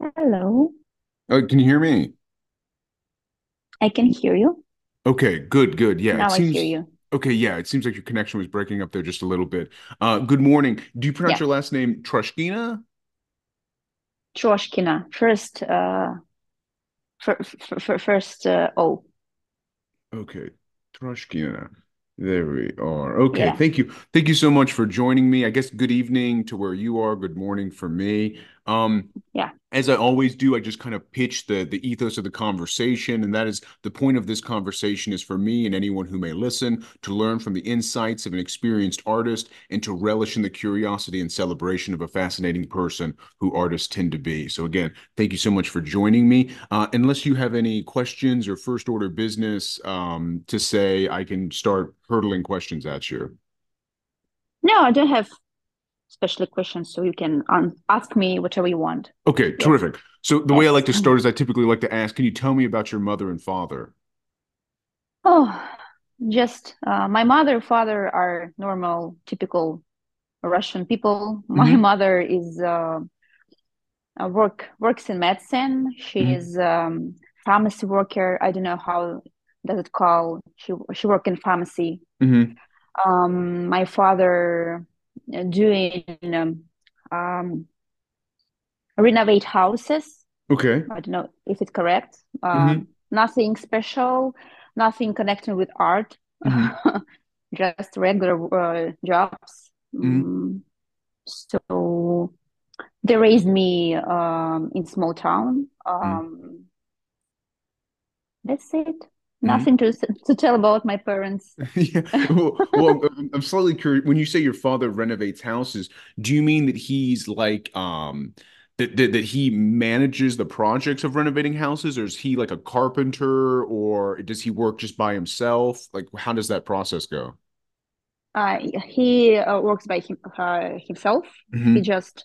Hello, Uh, can you hear me? I can hear you. Okay, good, good. Yeah, it Now I hear you. okay. Yeah, it seems like your connection was breaking up there just a little bit. Uh, good morning. Do you pronounce Yeah, your last name Trushkina? Troshkina. First, uh, fir fir fir- first, uh, oh, Okay, Trushkina. There we are. Okay, yeah, thank you. Thank you so much for joining me. I guess good evening to where you are. Good morning for me. Um, yeah. as I always do, I just kind of pitch the the ethos of the conversation, and that is the point of this conversation is for me and anyone who may listen to learn from the insights of an experienced artist and to relish in the curiosity and celebration of a fascinating person who artists tend to be. So again, thank you so much for joining me. Uh, unless you have any questions or first order business um, to say, I can start hurtling questions at you. No, I don't have special questions, so you can um, ask me whatever you want. Okay, terrific. So the way I like to start is I typically like to ask, can you tell me about your mother and father? Oh, just uh, my mother, father are normal, typical Russian people. My hmm mother is uh, work works in medicine. She hmm is um, pharmacy worker. I don't know how does it call. She she work in pharmacy hmm um, my father doing um, um, renovate houses. Okay. I don't know if it's correct. Um, nothing special, nothing connected with art, hmm just regular uh, jobs. hmm Mm, so they raised me um, in small town. Um, that's it. Hmm Nothing to to tell about my parents. Yeah. Well, well, I'm slightly curious. When you say your father renovates houses, do you mean that he's like um that, that that he manages the projects of renovating houses, or is he like a carpenter, or does he work just by himself? Like, how does that process go? Uh, he uh, works by him, uh, himself. He hmm just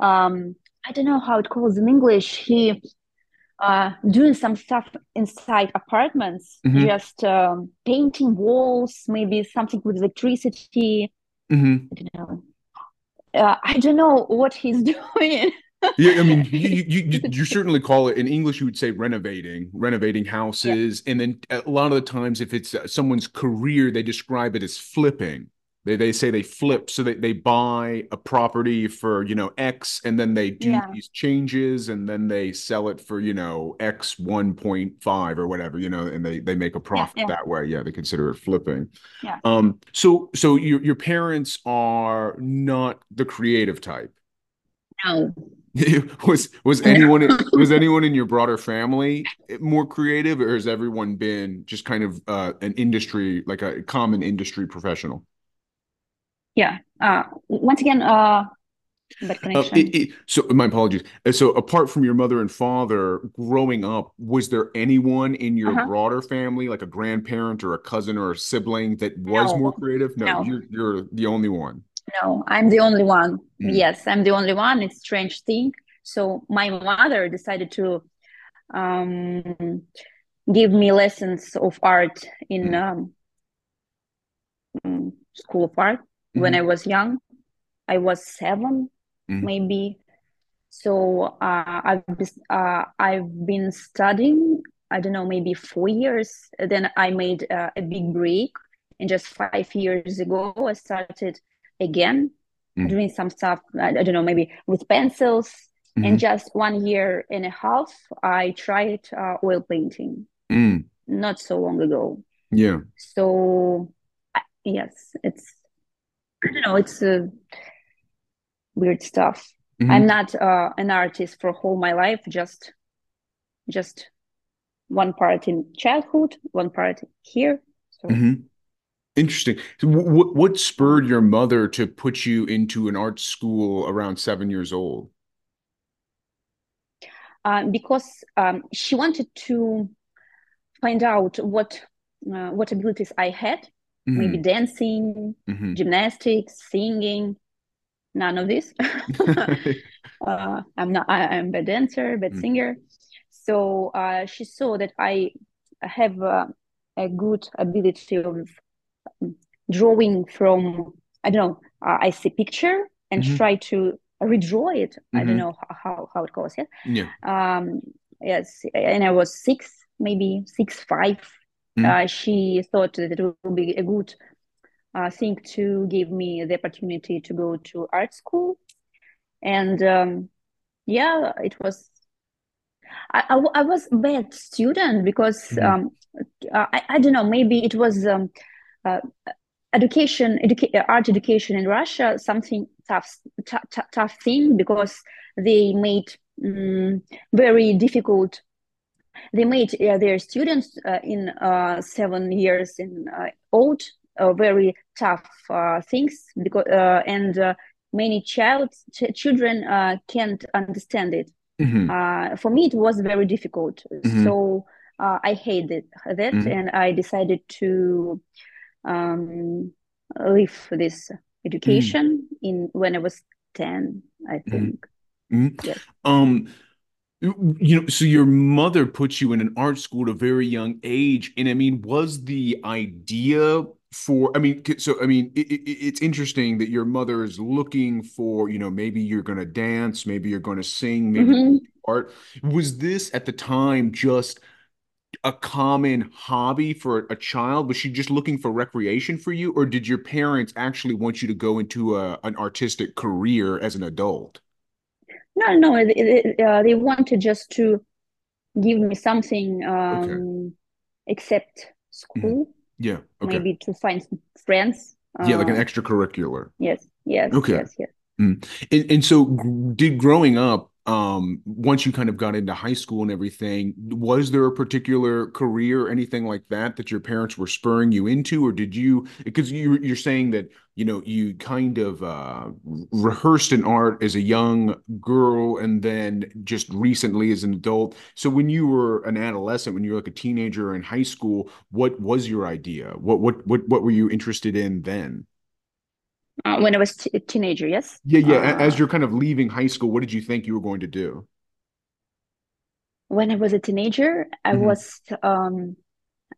um, I don't know how it calls in English. He uh, doing some stuff inside apartments, hmm just um, painting walls, maybe something with electricity. hmm I don't know. Uh, I don't know what he's doing. Yeah, I mean, you, you you you certainly call it in English. You would say renovating, renovating Yeah, houses, and then a lot of the times, if it's uh, someone's career, they describe it as flipping. They they say they flip, so they they buy a property for you know X, and then they do yeah, these changes, and then they sell it for you know X 1.5 or whatever, you know, and they they make a profit yeah, that way. Yeah, they consider it flipping. yeah. Um, so so your your parents are not the creative type. No, Was was no. anyone was anyone in your broader family more creative, or has everyone been just kind of uh, an industry, like a common industry professional? Yeah. Uh, once again, uh, bad Uh, it, it, so my apologies. Uh, So apart from your mother and father, growing up, was there anyone in your Uh-huh. broader family, like a grandparent or a cousin or a sibling, that was more creative? No, no. you're you're the only one. No, I'm the only one. Mm, Yes, I'm the only one. It's strange thing. So my mother decided to um, give me lessons of art in mm, um, mm, School of Art when I was young. I was seven, mm, maybe. So uh, I've been, uh, I've been studying. I don't know, maybe four years. Then I made uh, a big break, and just five years ago, I started again mm, doing some stuff, I, I don't know, maybe with pencils. And mhm, just one year and a half, I tried uh, oil painting mm. not so long ago. Yeah. So, I- yes, it's, I don't know, it's uh, weird stuff. I'm mhm, not uh, an artist for whole my life, just just one part in childhood, one part here. So, mhm. Interesting. So what what spurred your mother to put you into an art school around seven years old? Uh, because um, she wanted to find out what uh, what abilities I had, maybe Mm, dancing, hmm gymnastics, singing, none of this. uh, I'm not. I, I'm a dancer, but Mm, singer. So uh, she saw that I have uh, a good ability of drawing from. I don't know. Uh, I see picture and hmm try to redraw it. I don't hmm know how how it goes. Yeah. Yeah. Um, yes, and I was six, maybe six, five. Mm Uh, she thought that it would be a good uh, thing to give me the opportunity to go to art school, and um, yeah, it was. I, I, I was a bad student because hmm um, I, I don't know, maybe it was um, uh, education, educa- art education in Russia, something tough, tough, tough thing because they made um, very difficult. They made uh, their students uh, in uh, seven years in uh, old uh, very tough uh, things because and many child ch- children can't understand it. hmm for me, it was very difficult. hmm So I hated that, hmm and I decided to um, leave this education in when I was 10, I think. hmm Yes. Um, you know, so your mother put you in an art school at a very young age, and I mean, was the idea for, I mean, so I mean, it, it, it's interesting that your mother is looking for, you know, maybe you're going to dance, maybe you're going to sing, maybe hmm art. Was this at the time just a common hobby for a child? Was she just looking for recreation for you, or did your parents actually want you to go into a, an artistic career as an adult? No, no, they, uh, they wanted just to give me something Okay. um, except Mhm. school, Yeah. Okay. maybe to find friends. Yeah, like an Uh, extracurricular. yes, yes, Okay. yes, yes. Mm. And and so did growing up, um, once you kind of got into high school and everything, was there a particular career, or anything like that, that your parents were spurring you into, or did you, because you you're saying that, you know, you kind of uh rehearsed in art as a young girl and then just recently as an adult. So when you were an adolescent, when you were like a teenager in high school, what was your idea? What what what what were you interested in then? Uh, when I was t a teenager, yes. Yeah, yeah. a- As Uh, you're kind of leaving high school, what did you think you were going to do? when I was a teenager, I hmm was um,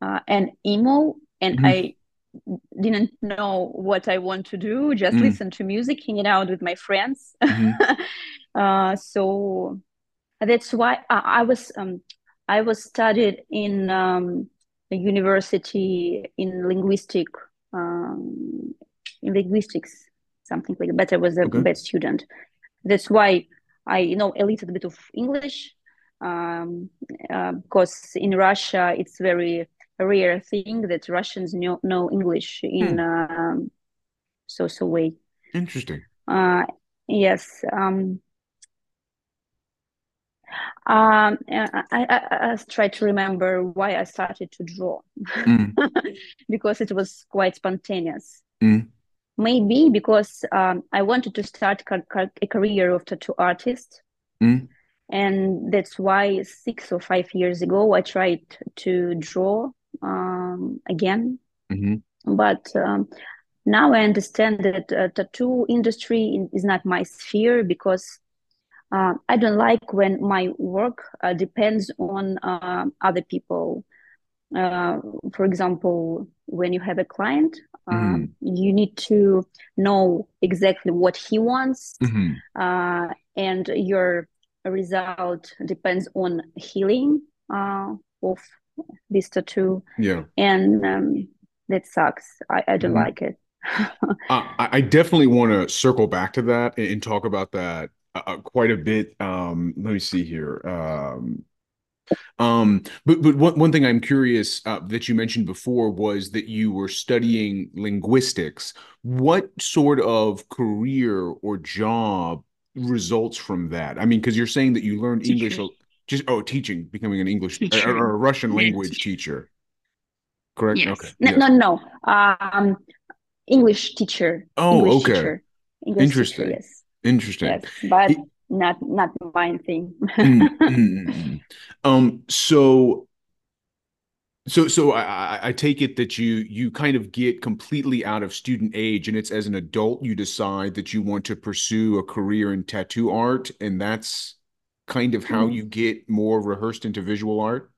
uh, an emo, and hmm I didn't know what I want to do. Just hmm listen to music, hanging out with my friends. hmm uh, so that's why I, I was um, I was studied in um, a university in linguistic um, in linguistics, something like that. But I was a Okay. bad student. That's why I know a little bit of English, um, uh, because in Russia it's very rare thing that Russians know, know English in Hmm. um, so so way. Interesting. Uh, yes. Um, um, I, I, I I try to remember why I started to draw Mm, because it was quite spontaneous. mm, Maybe because um, I wanted to start a career of tattoo artist, mm, and that's why six or five years ago I tried to draw um, again. hmm But um, now I understand that uh, tattoo industry is not my sphere because uh, I don't like when my work uh, depends on uh, other people. Uh, for example, when you have a client, uh, hmm you need to know exactly what he wants, hmm uh, and your result depends on healing uh, of this tattoo, Yeah. and um, that sucks. I, I don't hmm like it. I, I definitely want to circle back to that and, and talk about that uh, uh, quite a bit. Um, let me see here. Um, um, but but one one thing I'm curious uh, that you mentioned before was that you were studying linguistics. What sort of career or job results from that? I mean, because you're saying that you learned English, Teacher, just oh, teaching, becoming an English or, or a Russian yeah, language teacher. teacher, correct? Okay, No, yes. no, no. Um, English teacher, Oh, English okay. teacher, English teacher. Interesting. Yes, Interesting. yes, but It, not not mine thing. mm, mm, mm. Um, so so so I, I take it that you you kind of get completely out of student age, and it's as an adult you decide that you want to pursue a career in tattoo art, and that's kind of how Mm, you get more rehearsed into visual art.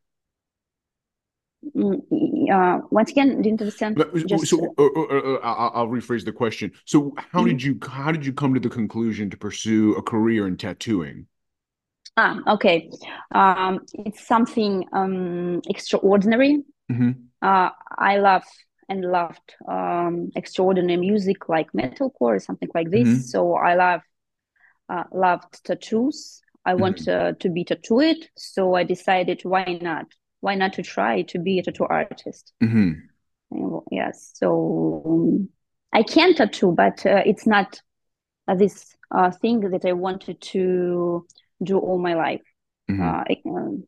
Mm, uh, once again, didn't understand. Just, so uh, uh, uh, I'll, I'll rephrase the question. So how mm did you how did you come to the conclusion to pursue a career in tattooing? Ah, okay. Um, it's something um, extraordinary. Mm -hmm. uh, I love and loved um, extraordinary music like metalcore or something like this. Mm -hmm. So I love uh, loved tattoos. I want mm -hmm. uh, to be tattooed. So I decided, why not? Why not to try to be a tattoo artist? Mm-hmm. Yes. So um, I can tattoo, but uh, it's not uh, this uh, thing that I wanted to do all my life. Mm-hmm. It, um,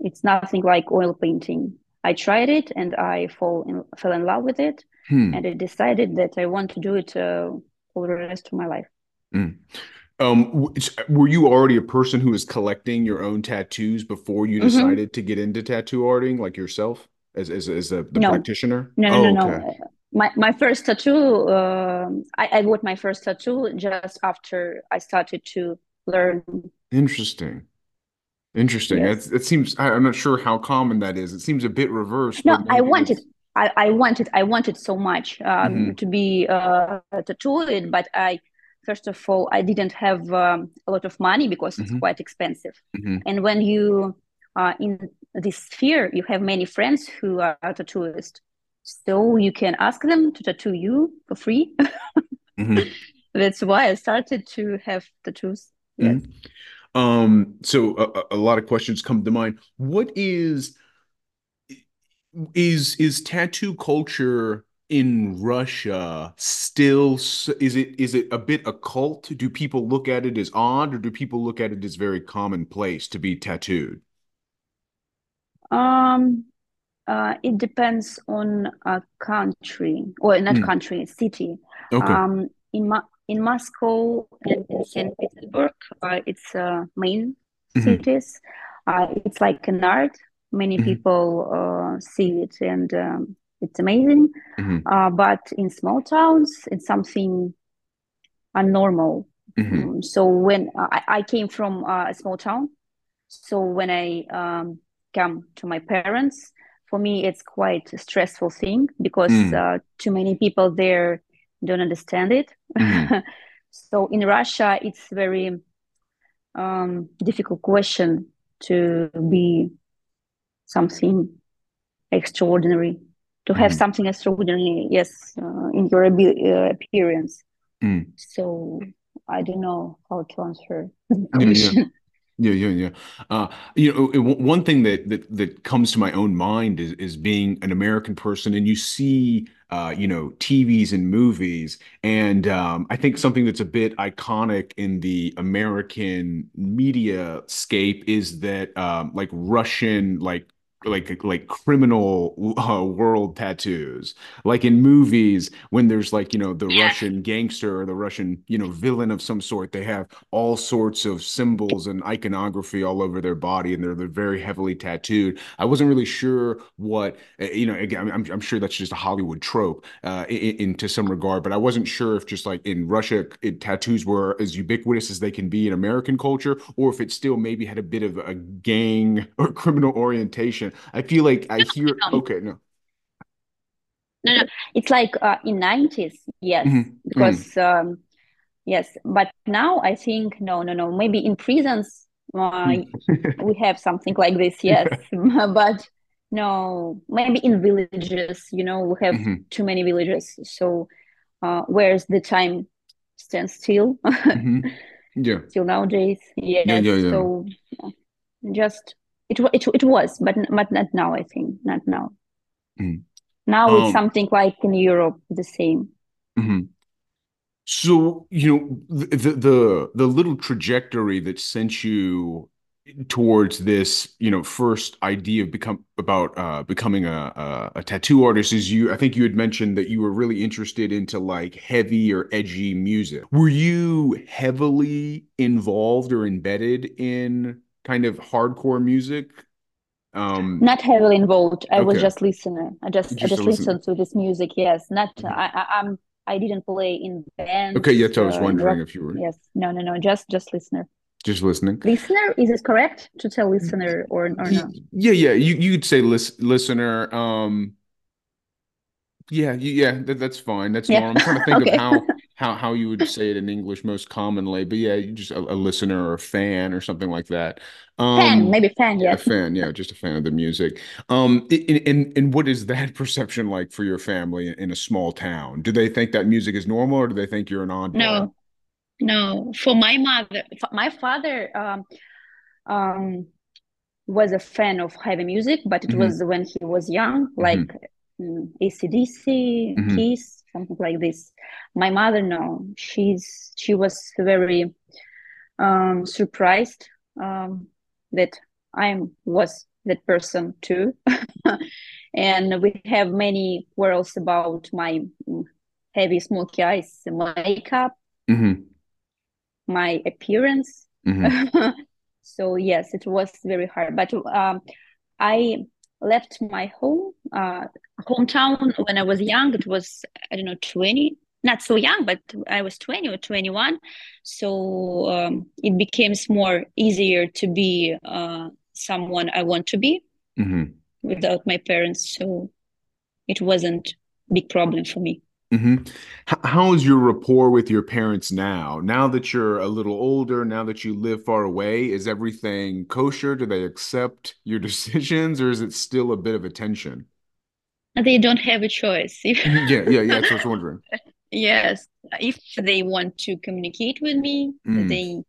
it's nothing like oil painting. I tried it and I fall in, fell in love with it, hmm. and I decided that I want to do it uh, for the rest of my life. Mm. Um, were you already a person who was collecting your own tattoos before you mm-hmm. decided mm-hmm. to get into tattoo arting, like yourself, as as as a the no. practitioner? No, no, oh, no, okay. no. My my first tattoo, uh, I, I got my first tattoo just after I started to learn. Interesting. Interesting. Yes. It, it seems I, am not sure how common that is. It seems a bit reversed. No, I wanted. I, I wanted. I wanted so much um, mm-hmm. to be uh, tattooed, but I first of all I didn't have um, a lot of money because mm-hmm. it's quite expensive. Mm-hmm. And when you are in this sphere, you have many friends who are tattooists, so you can ask them to tattoo you for free. Mm-hmm. That's why I started to have tattoos. Yes. Mm-hmm. Um, so a, a lot of questions come to mind. What is is is tattoo culture in Russia still is it is it a bit occult? Do people look at it as odd, or do people look at it as very commonplace to be tattooed? Um, uh, it depends on a country or not mm. country, city. Okay. Um, in my in Moscow and in St. Petersburg. Uh, it's uh, main mm-hmm. cities. Uh, it's like an art. Many mm-hmm. people uh, see it and um, it's amazing. Mm-hmm. Uh, but in small towns, it's something unnormal. Mm-hmm. Um, so when I, I, came from uh, a small town, so when I um, come to my parents, for me it's quite a stressful thing because mm. too many people there don't understand it. Mm-hmm. so in Russia, it's very um, difficult question to be something extraordinary, to have mm-hmm. something extraordinary, yes, uh, in your uh, appearance. Mm. So I don't know how to answer. Yeah, yeah. Yeah, yeah, yeah. Uh, you know, one thing that that that comes to my own mind is is being an American person, and you see, uh, you know, TVs and movies, and um, I think something that's a bit iconic in the American media scape is that um, like Russian like like like criminal uh, world tattoos. Like in movies when there's like you know the yeah. russian gangster or the russian you know villain of some sort they have all sorts of symbols and iconography all over their body and they're, they're very heavily tattooed. I wasn't really sure what uh, you know again I'm, I'm sure that's just a hollywood trope uh in, in, to some regard but i wasn't sure if just like in russia it, tattoos were as ubiquitous as they can be in american culture or if it still maybe had a bit of a gang or criminal orientation I feel like I hear. Okay, no. No, no, it's like uh, in nineties, yes, mm-hmm. because mm-hmm. Um, yes, but now I think no, no, no. Maybe in prisons uh, we have something like this, yes, but no, maybe in villages, you know, we have mm-hmm. too many villages. So uh, where's the time stand still? mm-hmm. Yeah, still nowadays, yes. Yeah, yeah, yeah. So just it it it was, but but not now. I think not now. Mm. Now um, it's something like in Europe, the same. Mm-hmm. So you know the the the little trajectory that sent you towards this you know first idea of become about uh becoming a, a, a tattoo artist is you i think you had mentioned that you were really interested into like heavy or edgy music were you heavily involved or embedded in kind of hardcore music? Um, not heavily involved. I okay. was just listener. I just, just I just listened to this music. Yes, not mm-hmm. I, I I'm I didn't play in band. Okay, yes, I was wondering if you were. Yes, no, no, no, just just listener. Just listening. Listener, is it correct to tell listener or, or no? Yeah, yeah. You you'd say lis- listener. Um, yeah, yeah, that, that's fine. That's Yeah. normal. I'm trying to think Okay. of how how how you would say it in English most commonly, but yeah, you just a, a listener or a fan or something like that. Fan, Um, maybe fan, yeah, a fan, yeah, just a fan of the music. Um, and and and what is that perception like for your family in a small town? Do they think that music is normal, or do they think you're an oddball? No, no. For my mother, for my father, um, um, was a fan of heavy music, but it Mhm. was when he was young, like mm, AC/DC, Mhm. Kiss, something like this. My mother, no, she's she was very um, surprised um, that I was that person too, and we have many quarrels about my mm, heavy smoky eyes, my makeup, Mhm. my appearance. Mhm. so yes, it was very hard. But um, I left my home uh, hometown when I was young. It was I don't know twenty, not so young, but I was twenty or twenty one. So um, it became more easier to be uh, someone I want to be Mhm. without my parents. So it wasn't big problem for me. hmm How is your rapport with your parents now? Now that you're a little older, now that you live far away, is everything kosher? Do they accept your decisions, or is it still a bit of a tension? They don't have a choice. Yeah, yeah, yeah. That's what I was wondering. Yes, if they want to communicate with me, Mm. they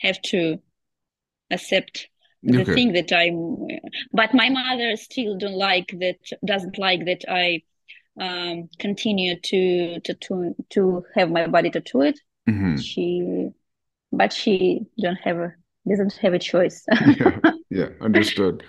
have to accept the Okay. thing that I'm. But my mother still don't like that, doesn't like that I um continue to to to to have my body tattooed. hmm She, but she don't have a doesn't have a choice. Yeah, yeah, understood.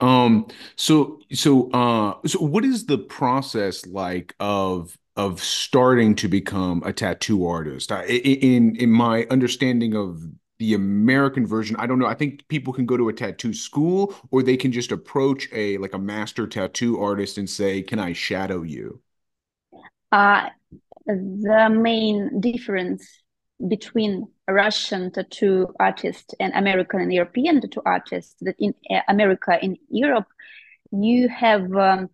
Um, so so uh so what is the process like of of starting to become a tattoo artist? I, in in my understanding of the American version, I don't know. I think people can go to a tattoo school or they can just approach a like a master tattoo artist and say, "Can I shadow you?" Uh, the main difference between Russian tattoo artist and American and European tattoo artist that in uh, America, in Europe, you have um,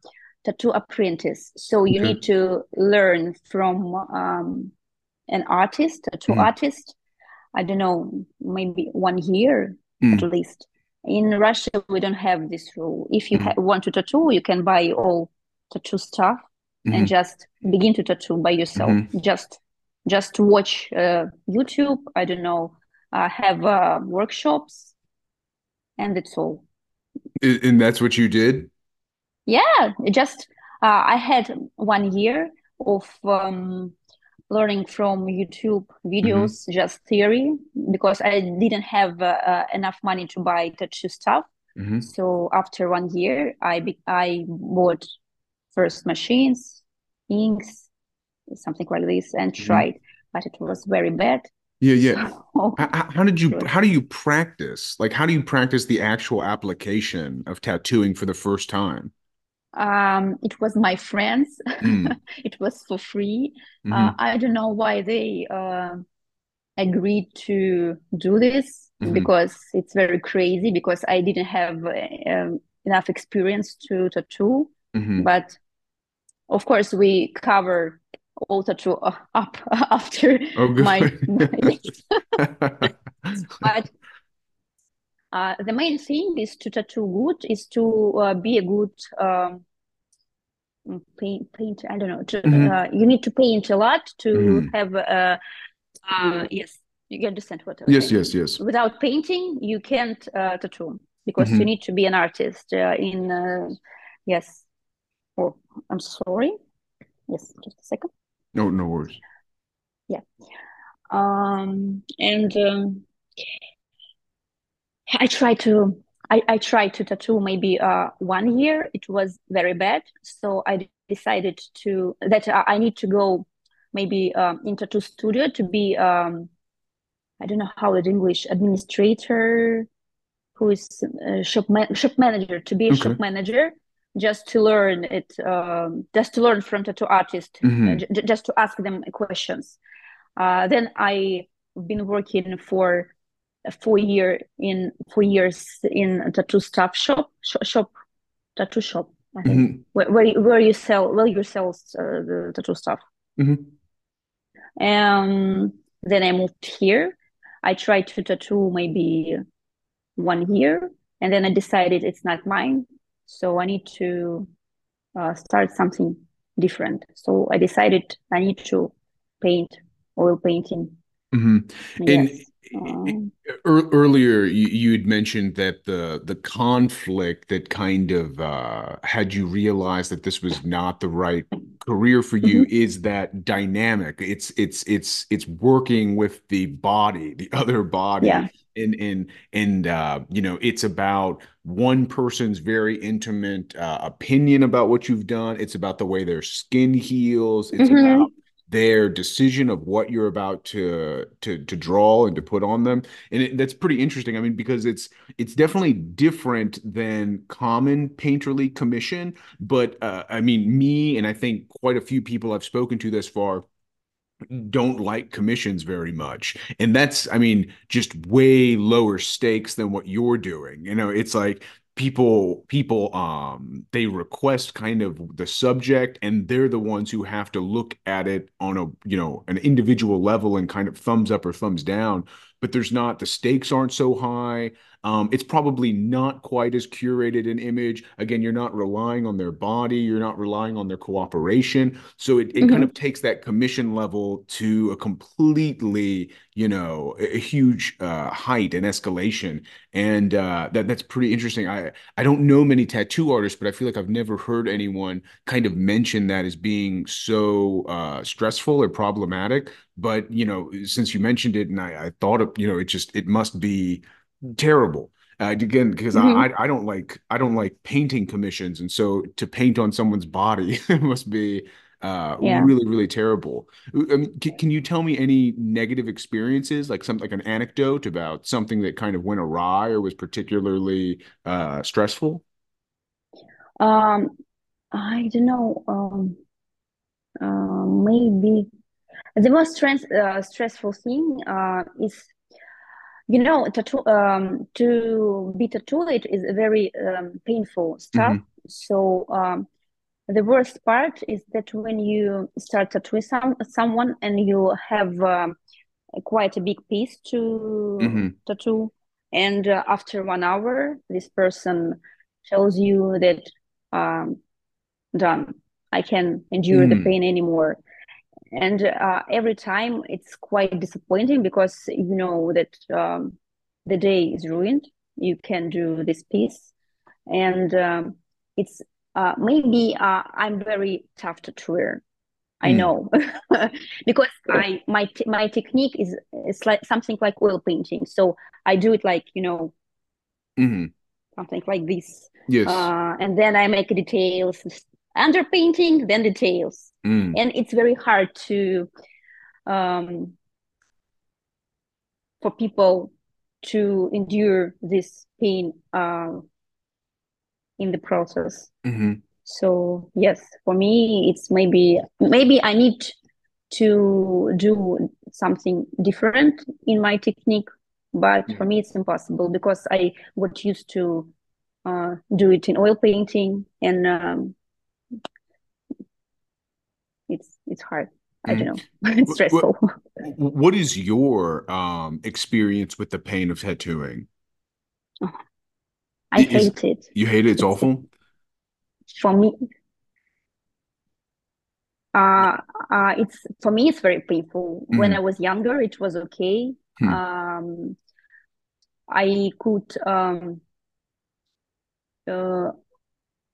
tattoo apprentice. So you Okay. need to learn from um, an artist, tattoo Mhm. artist. I don't know, maybe one year at Mm. least. In Russia, we don't have this rule. If you Mhm. ha want to tattoo, you can buy all tattoo stuff and Mhm. just begin to tattoo by yourself. Mhm. Just just watch uh, YouTube. I don't know, uh, have uh, workshops, and that's all. And that's what you did? Yeah, it just uh, I had one year of um, learning from YouTube videos, just theory, because I didn't have uh, uh, enough money to buy tattoo stuff. Mhm. So after one year, I be I bought first machines, inks, something like this, and Mhm. tried, but it was very bad. Yeah, yeah. So how how did you how do you practice? Like how do you practice the actual application of tattooing for the first time? Um, it was my friends. Mm. It was for free. Uh, Mhm. I don't know why they uh, agreed to do this Mhm. because it's very crazy because I didn't have uh, um, enough experience to tattoo. Mhm. But of course, we cover all tattoo uh, up after Oh, my, good. but uh, the main thing is to tattoo good is to uh, be a good um, paint paint I don't know to, Mhm. uh, you need to paint a lot to Mhm. have uh, uh, yes you understand what I'm Yes, saying. yes, yes. Without painting you can't uh, tattoo because you Mhm. need to be an artist uh, in uh, yes oh I'm sorry yes just a second No, no worries. Yeah. Um and um, I tried to I, I tried to tattoo maybe uh one year. It was very bad, so I decided to that I I need to go maybe um, in tattoo studio to be um I don't know how it English administrator who is uh, shop ma shop manager to be a shop manager just to learn it um just to learn from tattoo artist uh, Mhm. j just to ask them questions. Uh, then I've been working for four year in four years in a tattoo stuff shop shop, shop tattoo shop I think mm-hmm. where, where you, where you sell where you sell uh, the tattoo stuff. Mm-hmm. And then I moved here. I tried to tattoo maybe one year, and then I decided it's not mine. So I need to uh, start something different. So I decided I need to paint oil painting. Mm-hmm. Yes. And um, earlier you had mentioned that the the conflict that kind of uh, had you realize that this was not the right career for you mm-hmm. is that dynamic it's it's it's it's working with the body the other body yeah. and and and uh, you know it's about one person's very intimate uh, opinion about what you've done it's about the way their skin heals it's mm-hmm. about their decision of what you're about to to to draw and to put on them. And it, that's pretty interesting i mean because it's it's definitely different than common painterly commission but uh, i mean me and i think quite a few people i've spoken to thus far don't like commissions very much. And that's i mean just way lower stakes than what you're doing. You know it's like people people um they request kind of the subject and they're the ones who have to look at it on a you know an individual level and kind of thumbs up or thumbs down but there's not the stakes aren't so high um, it's probably not quite as curated an image. Again, you're not relying on their body, you're not relying on their cooperation. So it, it mm-hmm. kind of takes that commission level to a completely, you know, a, a huge uh, height and escalation. And uh, that that's pretty interesting. I I don't know many tattoo artists, but I feel like I've never heard anyone kind of mention that as being so uh, stressful or problematic. But you know, since you mentioned it, and I, I thought of, you know, it just it must be terrible. Uh, again, because mm-hmm. I I don't like I don't like painting commissions, and so to paint on someone's body must be uh, yeah. really really terrible. I mean, can, can, you tell me any negative experiences, like something like an anecdote about something that kind of went awry or was particularly uh, stressful? Um, I don't know. Um, uh, maybe the most stress, uh, stressful thing uh, is you know tattoo um, to be tattooed is a very um, painful stuff mm-hmm. so um, the worst part is that when you start tattooing some, someone and you have um, quite a big piece to mm-hmm. tattoo and uh, after one hour this person tells you that um, done i can endure mm. the pain anymore and uh, every time it's quite disappointing because you know that um, the day is ruined. You can do this piece. And um, it's uh, maybe uh, i'm very tough to tour i mm. know. Because i my my technique is it's like something like oil painting. So i do it like you know mm-hmm. something like this. Yes. Uh, and then i make details underpainting then details mm. and it's very hard to um, for people to endure this pain uh, in the process mm-hmm. so yes for me it's maybe maybe i need to do something different in my technique but for me it's impossible because i got used to uh, do it in oil painting and um, it's it's hard. I don't mm. know. it's stressful. What, what is your um experience with the pain of tattooing? Oh, I is, hate it. You hate it? It's, it's awful. For me, uh, uh, it's for me. It's very painful. Mm. When I was younger, it was okay. Hmm. Um, I could um, uh,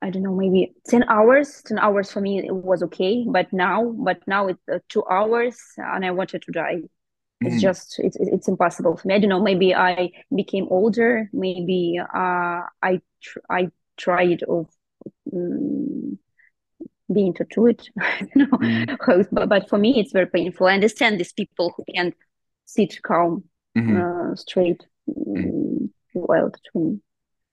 I don't know, maybe 10 hours. 10 hours for me, it was okay. But now, but now it's uh, two hours and I wanted to die. It's mm. just, it's, it's impossible for me. I don't know, maybe I became older. Maybe uh, I, tr- I tried of um, being tattooed. I don't know. Mm. but, but for me, it's very painful. I understand these people who can't sit calm, mm-hmm. uh, straight mm. while tattooing.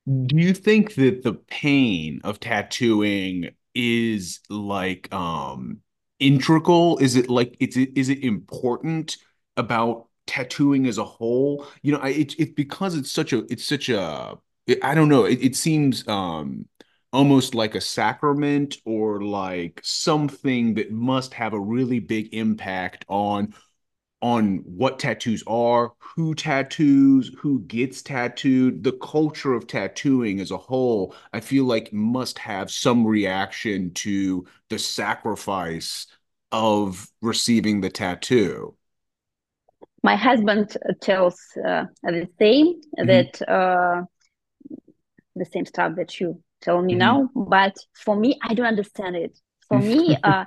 Do you think that the pain of tattooing is like um integral? Is it like it's is it important about tattooing as a whole. You know, I, it, it because it's such a it's such a I don't know. It, it seems um almost like a sacrament or like something that must have a really big impact on on what tattoos are, who tattoos, who gets tattooed, the culture of tattooing as a whole, I feel like must have some reaction to the sacrifice of receiving the tattoo. My husband tells uh, the same mm-hmm. that uh, the same stuff that you tell me mm-hmm. now, but for me, I don't understand it. For me, uh,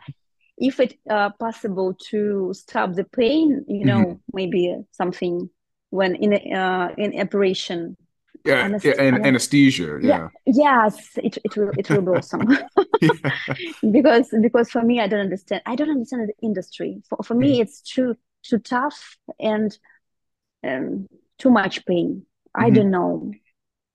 if it uh, possible to stop the pain you know mm-hmm. maybe something when in uh, in operation yeah, yeah and anesthesia yeah. yeah yes it, it will it will be awesome because because for me i don't understand i don't understand the industry for, for me mm-hmm. it's too too tough and um, too much pain mm-hmm. i don't know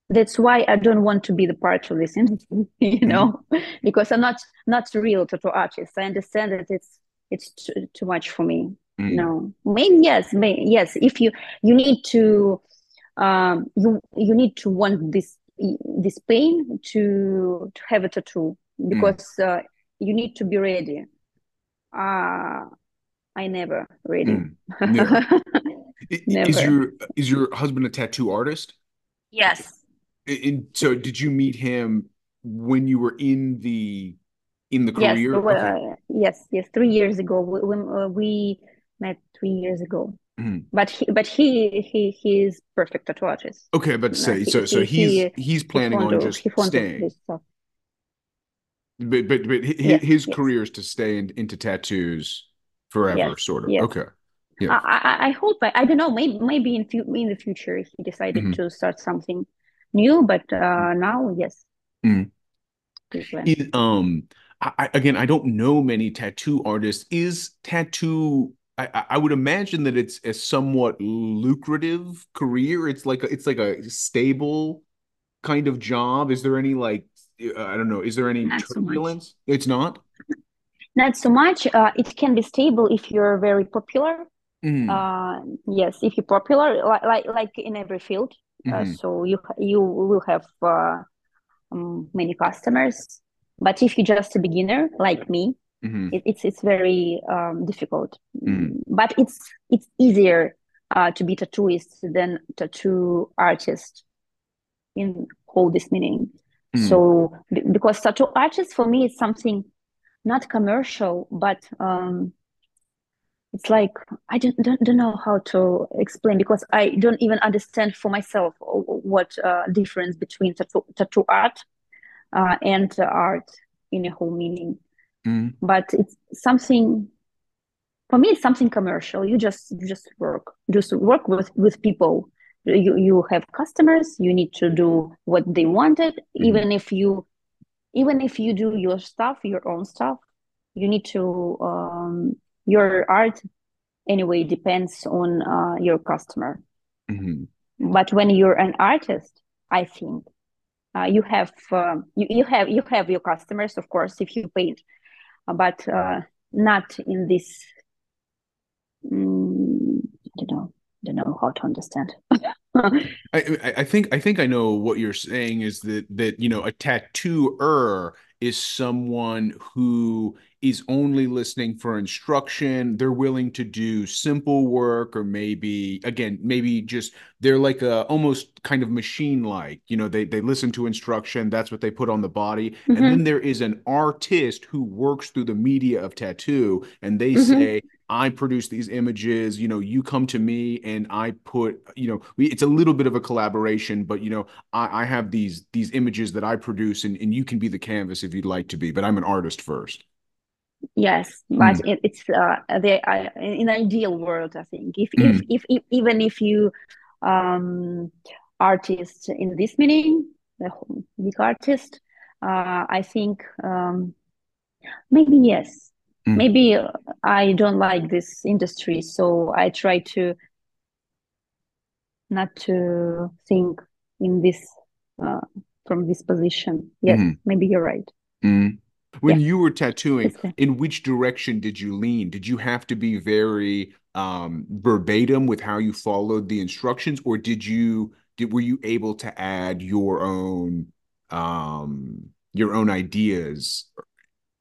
that's why I don't want to be the part of this industry, you mm-hmm. know, because I'm not not real tattoo artist. I understand that it's it's too, too much for me. Mm-hmm. No, maybe yes, maybe yes. If you you need to um you you need to want this this pain to to have a tattoo because mm. uh, you need to be ready. Uh I never ready. Mm. never. Is your is your husband a tattoo artist? Yes. And so, did you meet him when you were in the in the career? Yes, well, okay. uh, yes, yes. Three years ago, when uh, we met three years ago. Mm-hmm. But he, but he, he, he is perfect at artist. Okay, but say so. So he's he, he's planning on just staying. But but but his, yes, his yes. career is to stay in, into tattoos forever, yes, sort of. Okay. Yeah. I, I, I hope I, I don't know maybe maybe in in the future he decided mm-hmm. to start something new, but uh, now, yes. Mm. Is, um, I, again, I don't know many tattoo artists. Is tattoo? I, I would imagine that it's a somewhat lucrative career. It's like a, it's like a stable kind of job. Is there any like uh, I don't know? Is there any not turbulence? So it's not. Not so much. Uh, it can be stable if you're very popular. Mm. Uh, yes, if you're popular, like, like like in every field, mm-hmm. so you you will have uh, um, many customers. But if you're just a beginner like me, mm-hmm. it, it's it's very um, difficult. Mm. But it's it's easier uh, to be tattooist than tattoo artist in all this meaning. Mm. So b- because tattoo artist for me is something not commercial, but um, it's like I don't, don't, don't know how to explain because I don't even understand for myself what uh, difference between tattoo, tattoo art uh, and art in a whole meaning. Mm. But it's something for me. It's something commercial. You just you just work, just work with with people. You you have customers. You need to do what they wanted, mm. even if you even if you do your stuff, your own stuff. You need to um, your art anyway depends on uh, your customer mm-hmm. but when you're an artist i think uh, you have uh, you, you have you have your customers of course if you paint but uh, not in this mm, i don't know I don't know how to understand I, I think I think I know what you're saying is that that you know a tattooer is someone who is only listening for instruction. They're willing to do simple work or maybe again, maybe just they're like a almost kind of machine like, you know, they they listen to instruction, that's what they put on the body. Mm-hmm. And then there is an artist who works through the media of tattoo and they mm-hmm. say I produce these images, you know, you come to me and I put, you know, we, it's a little bit of a collaboration, but you know, I, I have these these images that I produce and, and you can be the canvas if you'd like to be, but I'm an artist first. Yes, but mm. it, it's uh, the uh, in an ideal world, I think. If, mm. if, if if even if you um artist in this meaning, the big artist, uh, I think um maybe yes mm. maybe i don't like this industry so i try to not to think in this uh, from this position yes mm. maybe you're right mm. when yeah. you were tattooing, in which direction did you lean? Did you have to be very um, verbatim with how you followed the instructions, or did you did were you able to add your own um, your own ideas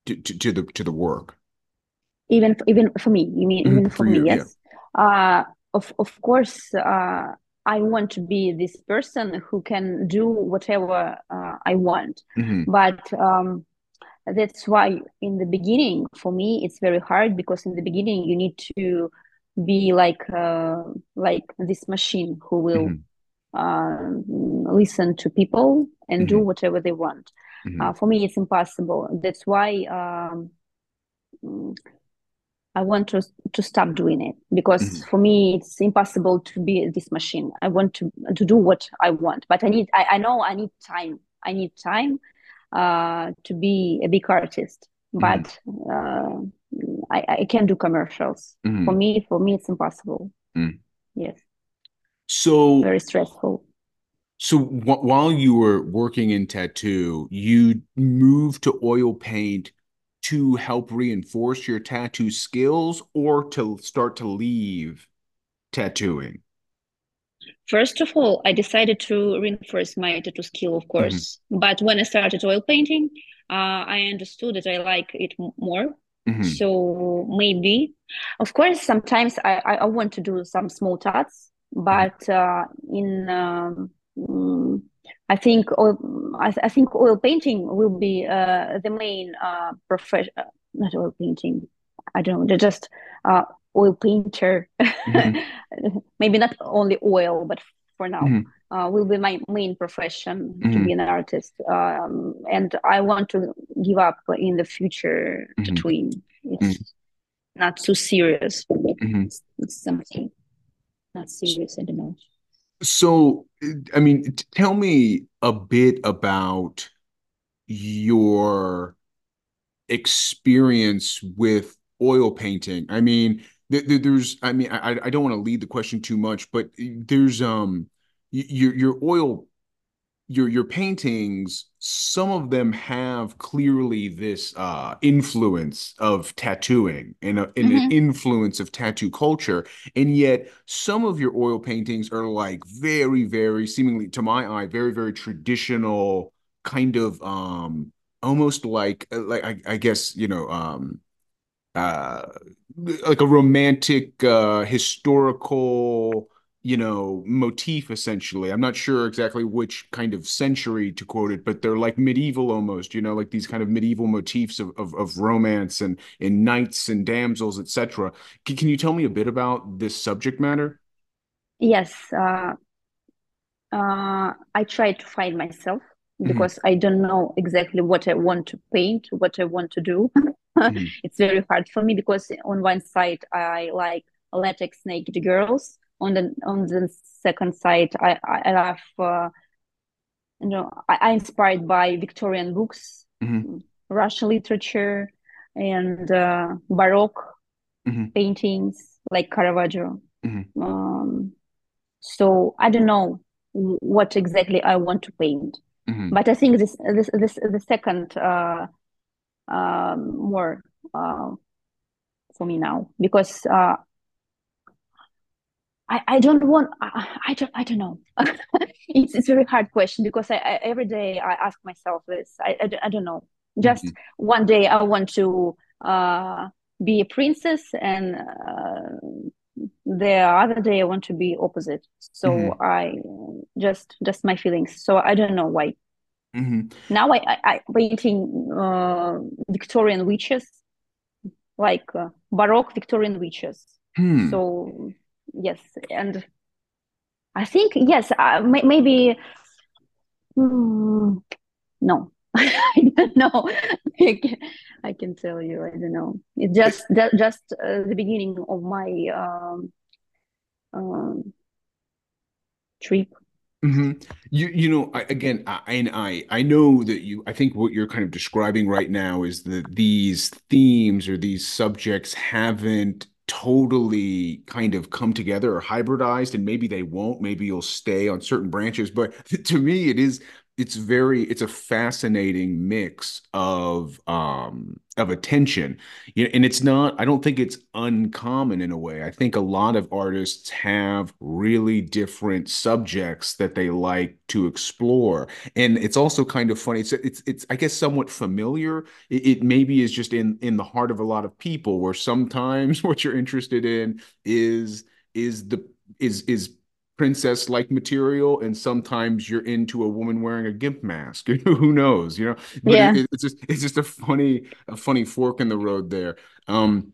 to, to, to the to the work? Even even for me, you mean even for, for me? You, yes. Yeah. Uh, of of course. Uh, I want to be this person who can do whatever uh, I want. Mm-hmm. But um, that's why in the beginning, for me, it's very hard because in the beginning you need to be like uh, like this machine who will mm-hmm. uh, listen to people and mm-hmm. do whatever they want. Mm-hmm. Uh, for me, it's impossible. That's why um, I want to to stop doing it because mm-hmm. for me it's impossible to be this machine. I want to to do what I want, but I need I, I know I need time. I need time uh, to be a big artist, mm-hmm. but uh, I, I can't do commercials. Mm-hmm. For me, for me it's impossible. Mm. Yes. So very stressful. So w- while you were working in tattoo, you moved to oil paint to help reinforce your tattoo skills or to start to leave tattooing? First of all, I decided to reinforce my tattoo skill, of mm-hmm. course. Mm-hmm. But when I started oil painting, uh, I understood that I like it more. Mm-hmm. So maybe, of course, sometimes I, I, want to do some small tats, but uh, in um, mm, I think oil, I, I, think oil painting will be uh, the main uh, profession. Uh, not oil painting. I don't know. Just uh, oil painter. Mm-hmm. Maybe not only oil, but for now, mm-hmm. uh, will be my main profession mm-hmm. to be an artist. Um, and I want to give up in the future mm-hmm. tattooing. It's mm-hmm. not too serious. Mm-hmm. It's, it's something not serious. I don't know. So, I mean, tell me a bit about your experience with oil painting. I mean, there's, I mean, I, I don't want to lead the question too much, but there's, um, your your oil your your paintings some of them have clearly this uh, influence of tattooing and, a, and mm-hmm. an influence of tattoo culture and yet some of your oil paintings are like very very seemingly to my eye very very traditional kind of um almost like uh, like I, I guess you know um uh like a romantic uh historical you know, motif essentially. I'm not sure exactly which kind of century to quote it, but they're like medieval almost, you know, like these kind of medieval motifs of of, of romance and in knights and damsels, etc. Can, can you tell me a bit about this subject matter? Yes, uh, uh, I try to find myself mm-hmm. because mm-hmm. I don't know exactly what I want to paint, what I want to do. mm-hmm. It's very hard for me because on one side I like latex naked girls on the on the second side i i love uh, you know I, I inspired by victorian books mm-hmm. russian literature and uh, baroque mm-hmm. paintings like caravaggio mm-hmm. um, so i don't know what exactly i want to paint mm-hmm. but i think this this this the second uh, um, more uh, for me now because uh, I, I don't want I, I don't I don't know it's it's a very hard question because I, I, every day I ask myself this I I, I don't know just mm-hmm. one day I want to uh, be a princess and uh, the other day I want to be opposite so mm-hmm. I just just my feelings so I don't know why mm-hmm. now I, I I painting uh, Victorian witches like uh, Baroque Victorian witches hmm. so yes and i think yes uh, may, maybe mm, no. I don't know. I can, I can, tell you i don't know. It's just that, just uh, the beginning of my um, um, trip. Mm-hmm. You you know I, again I, and I I know that you I think what you're kind of describing right now is that these themes or these subjects haven't totally kind of come together or hybridized and maybe they won't maybe you'll stay on certain branches but to me it is it's very it's a fascinating mix of um of attention. You know, and it's not i don't think it's uncommon in a way. I think a lot of artists have really different subjects that they like to explore. And it's also kind of funny it's it's, it's i guess somewhat familiar. It, it maybe is just in in the heart of a lot of people where sometimes what you're interested in is is the is is princess like material and sometimes you're into a woman wearing a gimp mask. Who knows you know? But yeah. it, it's just it's just a funny a funny fork in the road there. Um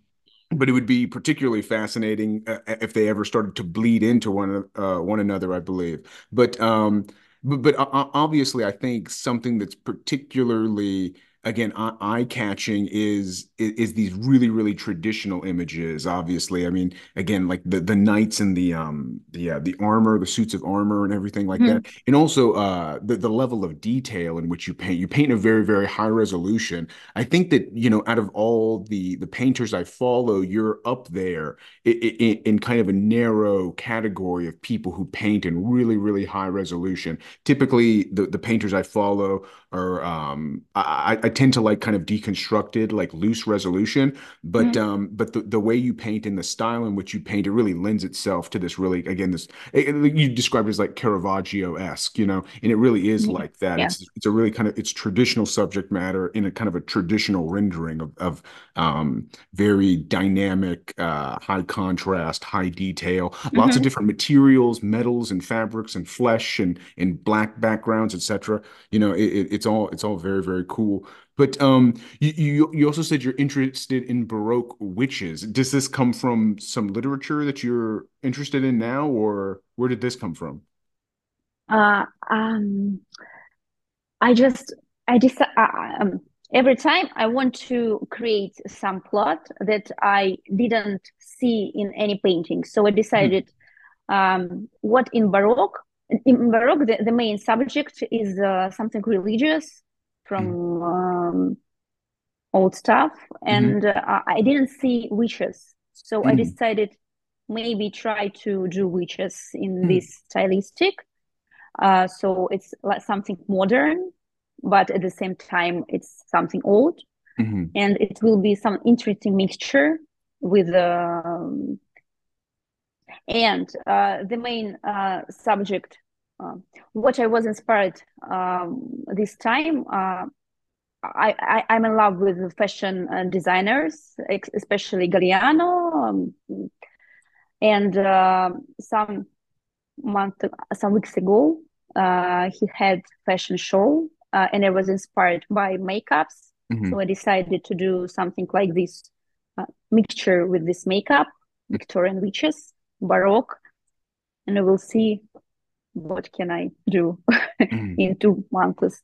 but it would be particularly fascinating uh, if they ever started to bleed into one uh, one another i believe. But um but, but uh, obviously i think something that's particularly again eye catching is is these really really traditional images obviously. I mean again like the the knights and the um the uh, the armor the suits of armor and everything like mm-hmm. that. And also uh the, the level of detail in which you paint. You paint in a very very high resolution. I think that you know out of all the the painters i follow you're up there in, in, in kind of a narrow category of people who paint in really really high resolution. Typically the the painters i follow are um I, I tend to like kind of deconstructed, like loose resolution. But mm-hmm. um, but the, the way you paint and the style in which you paint, it really lends itself to this really again this it, you described it as like Caravaggio esque, you know, and it really is mm-hmm. like that. Yeah. It's it's a really kind of it's traditional subject matter in a kind of a traditional rendering of of um, very dynamic, uh, high contrast, high detail, mm-hmm. lots of mm-hmm. different materials, metals and fabrics and flesh and and black backgrounds, etc. You know, it, it's all it's all very very cool. But um, you, you you also said you're interested in Baroque witches. Does this come from some literature that you're interested in now, or where did this come from? Uh, um, I just I just uh, um, every time I want to create some plot that I didn't see in any painting. So I hmm. decided mm-hmm. um, what in Baroque. In Baroque, the, the main subject is uh, something religious from mm. um, old stuff, and mm-hmm. uh, I didn't see witches, so mm. I decided maybe try to do witches in mm. this stylistic. Uh, so it's like something modern, but at the same time it's something old, mm-hmm. and it will be some interesting mixture with the. Um, and uh, the main uh, subject what I was inspired um, this time. Uh, I, I am in love with fashion uh, designers, especially Galliano, um, and uh, some month some weeks ago uh, he had fashion show, uh, and I was inspired by makeups. Mm-hmm. So I decided to do something like this mixture with this makeup, Victorian witches, Baroque, and I will see what can I do mm. in two months?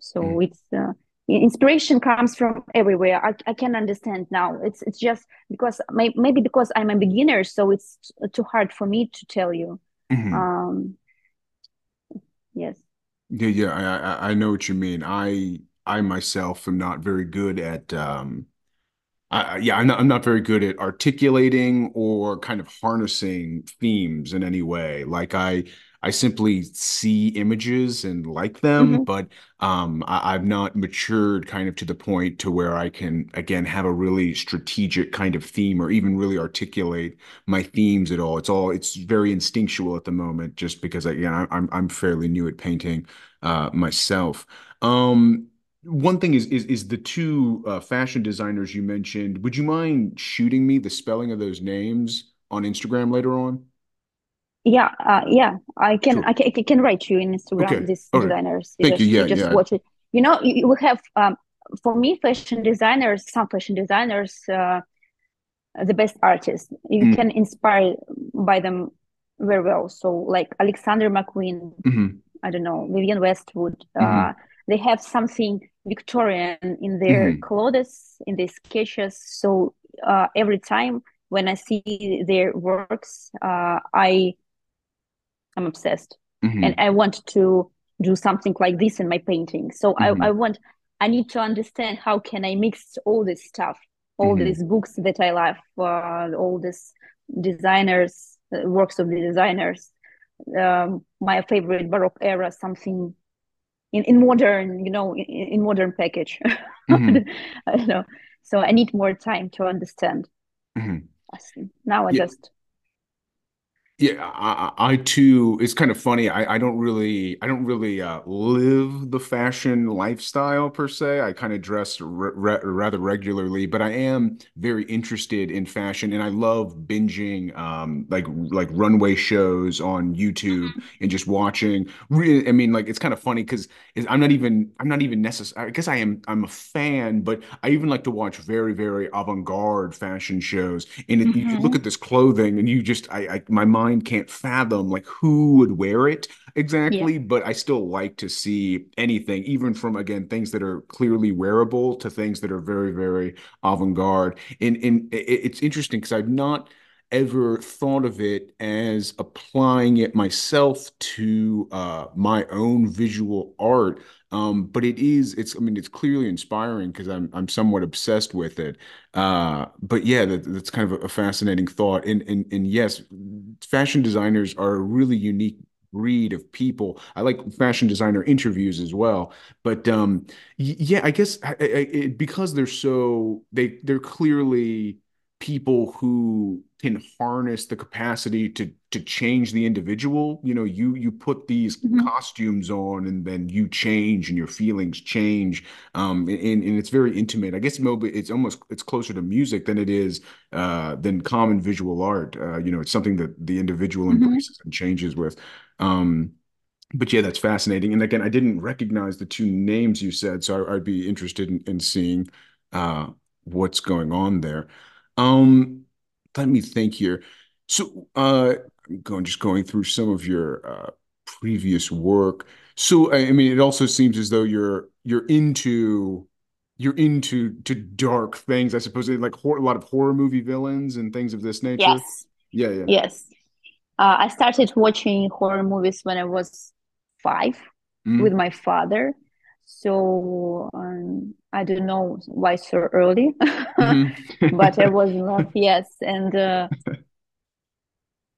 So mm. it's uh, inspiration comes from everywhere. I, I can understand now. It's it's just because may, maybe because I'm a beginner, so it's too hard for me to tell you. Mm-hmm. Um, yes. Yeah, yeah, I, I know what you mean. I I myself am not very good at um uh, yeah, I'm not, I'm not very good at articulating or kind of harnessing themes in any way. Like I, I simply see images and like them, mm-hmm. but um, I, have not matured kind of to the point to where I can again have a really strategic kind of theme or even really articulate my themes at all. It's all it's very instinctual at the moment, just because again I'm I'm fairly new at painting uh, myself. Um, one thing is is is the two uh, fashion designers you mentioned. Would you mind shooting me the spelling of those names on Instagram later on? Yeah, uh, yeah, I can, sure. I can, I can write you in Instagram okay. these okay. designers. Thank you. Yeah, just yeah. watch it. You know, you, we have um, for me, fashion designers, some fashion designers, uh, the best artists. You mm. can inspire by them very well. So, like Alexander McQueen, mm-hmm. I don't know, Vivienne Westwood. Uh, mm-hmm. Uh, they have something Victorian in their mm-hmm. clothes, in their sketches. So uh, every time when I see their works, uh, I I'm obsessed, mm-hmm. and I want to do something like this in my painting. So mm-hmm. I, I want I need to understand how can I mix all this stuff, all mm-hmm. these books that I love, uh, all these designers, uh, works of the designers, um, my favorite Baroque era, something in, in modern you know in, in modern package mm-hmm. i don't know so i need more time to understand mm-hmm. now i yeah. just yeah, I, I too. It's kind of funny. I, I don't really, I don't really uh, live the fashion lifestyle per se. I kind of dress re rather regularly, but I am very interested in fashion, and I love binging um, like like runway shows on YouTube mm-hmm. and just watching. Really, I mean, like it's kind of funny because I'm not even, I'm not even necessary. I guess I am, I'm a fan, but I even like to watch very, very avant-garde fashion shows. And it, mm -hmm. you look mm-hmm. at this clothing, and you just, I, I my mind mind can't fathom like who would wear it exactly, yeah. but I still like to see anything, even from again things that are clearly wearable to things that are very, very avant-garde. And and it's interesting because I've not ever thought of it as applying it myself to uh, my own visual art. Um, but it is, it's, I mean, it's clearly inspiring because I'm, I'm somewhat obsessed with it. Uh, but yeah, that, that's kind of a, fascinating thought. And, and, and yes, fashion designers are a really unique breed of people. I like fashion designer interviews as well. But um, yeah, I guess I, I, it, because they're so, they, they're clearly, people who can harness the capacity to to change the individual you know you you put these mm-hmm. costumes on and then you change and your feelings change um and, and it's very intimate i guess maybe it's almost it's closer to music than it is uh than common visual art uh you know it's something that the individual mm-hmm. embraces and changes with um but yeah, that's fascinating. And again, I didn't recognize the two names you said, so I, would be interested in, in seeing uh, what's going on there. Um, let me think here. So, uh, I'm going just going through some of your uh, previous work. So, I mean, it also seems as though you're you're into you're into to dark things. I suppose like a lot of horror movie villains and things of this nature. Yes. Yeah. Yeah. Yes. Uh, I started watching horror movies when I was 5 mm. with my father. So um, I don't know why so early, mm-hmm. but I was not yes, and uh,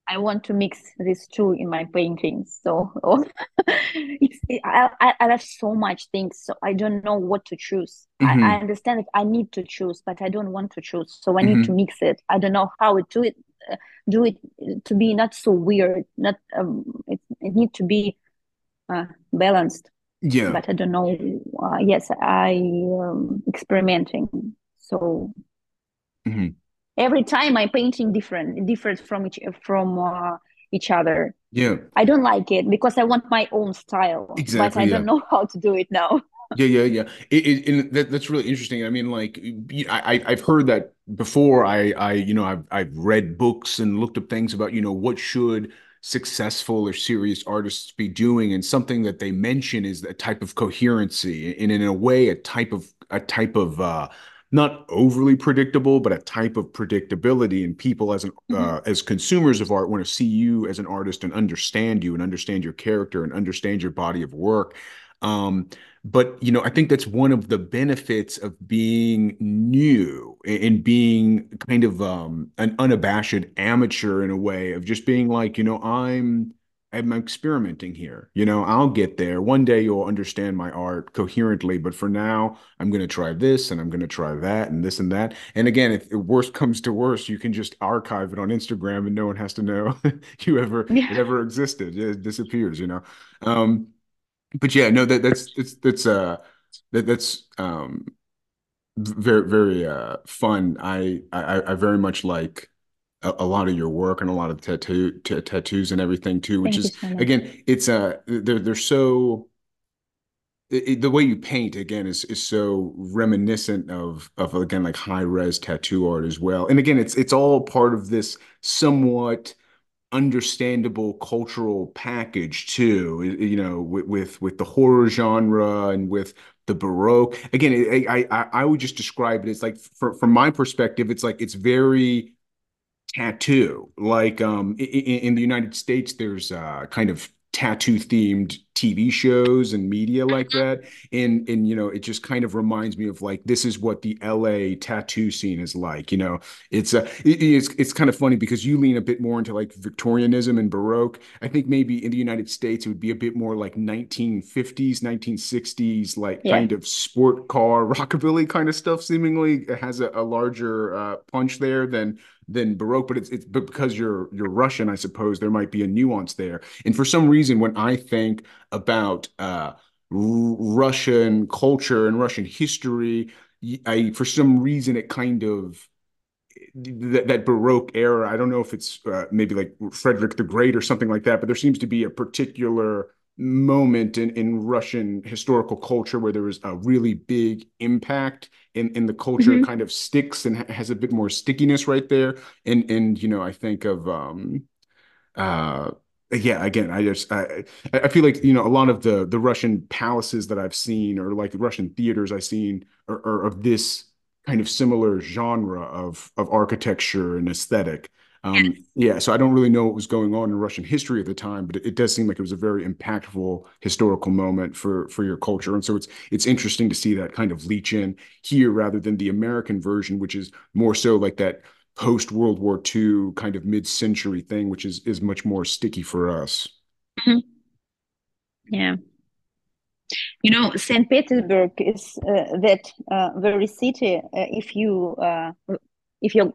I want to mix these two in my paintings. So it, I, I, I have so much things, so I don't know what to choose. Mm-hmm. I, I, understand that I need to choose, but I don't want to choose. So I need mm-hmm. to mix it. I don't know how to do it. Uh, do it to be not so weird. Not um, it, it need to be uh, balanced yeah. But i don't know uh, yes i um, experimenting so. Mm-hmm. every time i painting different different from each from uh, each other. Yeah. I don't like it because i want my own style exactly, but i yeah. don't know how to do it now. Yeah yeah yeah. It, it, and that, that's really interesting. I mean like i i've heard that before. I i you know i've i've read books and looked up things about you know what should successful or serious artists be doing and something that they mention is a type of coherency and in a way a type of a type of uh not overly predictable but a type of predictability and people as an mm-hmm. uh, as consumers of art want to see you as an artist and understand you and understand your character and understand your body of work um but you know i think that's one of the benefits of being new and being kind of um, an unabashed amateur in a way of just being like you know i'm i'm experimenting here. You know i'll get there. One day you'll understand my art coherently but for now i'm going to try this and i'm going to try that and this and that. And again if worst comes to worst you can just archive it on instagram and no one has to know you ever yeah. it ever existed. It disappears you know? Um but yeah, no, that that's that's that's uh that that's um very very uh fun. I I I very much like a, a lot of your work and a lot of tattoo t- tattoos and everything too, which Thank is so again, it's uh they're they're so it, the way you paint again is is so reminiscent of of again like high res tattoo art as well. And again, it's it's all part of this somewhat understandable cultural package too you know with, with with the horror genre and with the baroque. Again I, I i would just describe it as like for, from my perspective it's like it's very tattoo. Like um in, in the united states there's uh kind of tattoo themed TV shows and media like that. And and you know, it just kind of reminds me of like this is what the LA tattoo scene is like. You know, it's a it, it's it's kind of funny because you lean a bit more into like Victorianism and Baroque. I think maybe in the United States it would be a bit more like 1950s, 1960s, like yeah. kind of sport car rockabilly kind of stuff. Seemingly, it has a, a larger uh, punch there than than Baroque, but it's it's but because you're you're Russian, I suppose there might be a nuance there. And for some reason, when I think about uh, Russian culture and Russian history, I for some reason it kind of that, that Baroque era. I don't know if it's uh, maybe like Frederick the Great or something like that, but there seems to be a particular moment in, in Russian historical culture where there was a really big impact in, in the culture mm-hmm. kind of sticks and has a bit more stickiness right there. And and you know, I think of um uh yeah, again, I just I I feel like you know a lot of the the Russian palaces that I've seen or like the Russian theaters I've seen are, are of this kind of similar genre of of architecture and aesthetic. Um, yeah, so I don't really know what was going on in Russian history at the time, but it, it, does seem like it was a very impactful historical moment for for your culture, and so it's it's interesting to see that kind of leach in here rather than the American version, which is more so like that post World War II kind of mid century thing, which is is much more sticky for us. Mm-hmm. Yeah. You know, St. Petersburg is uh, that uh, very city. Uh, if you uh, if you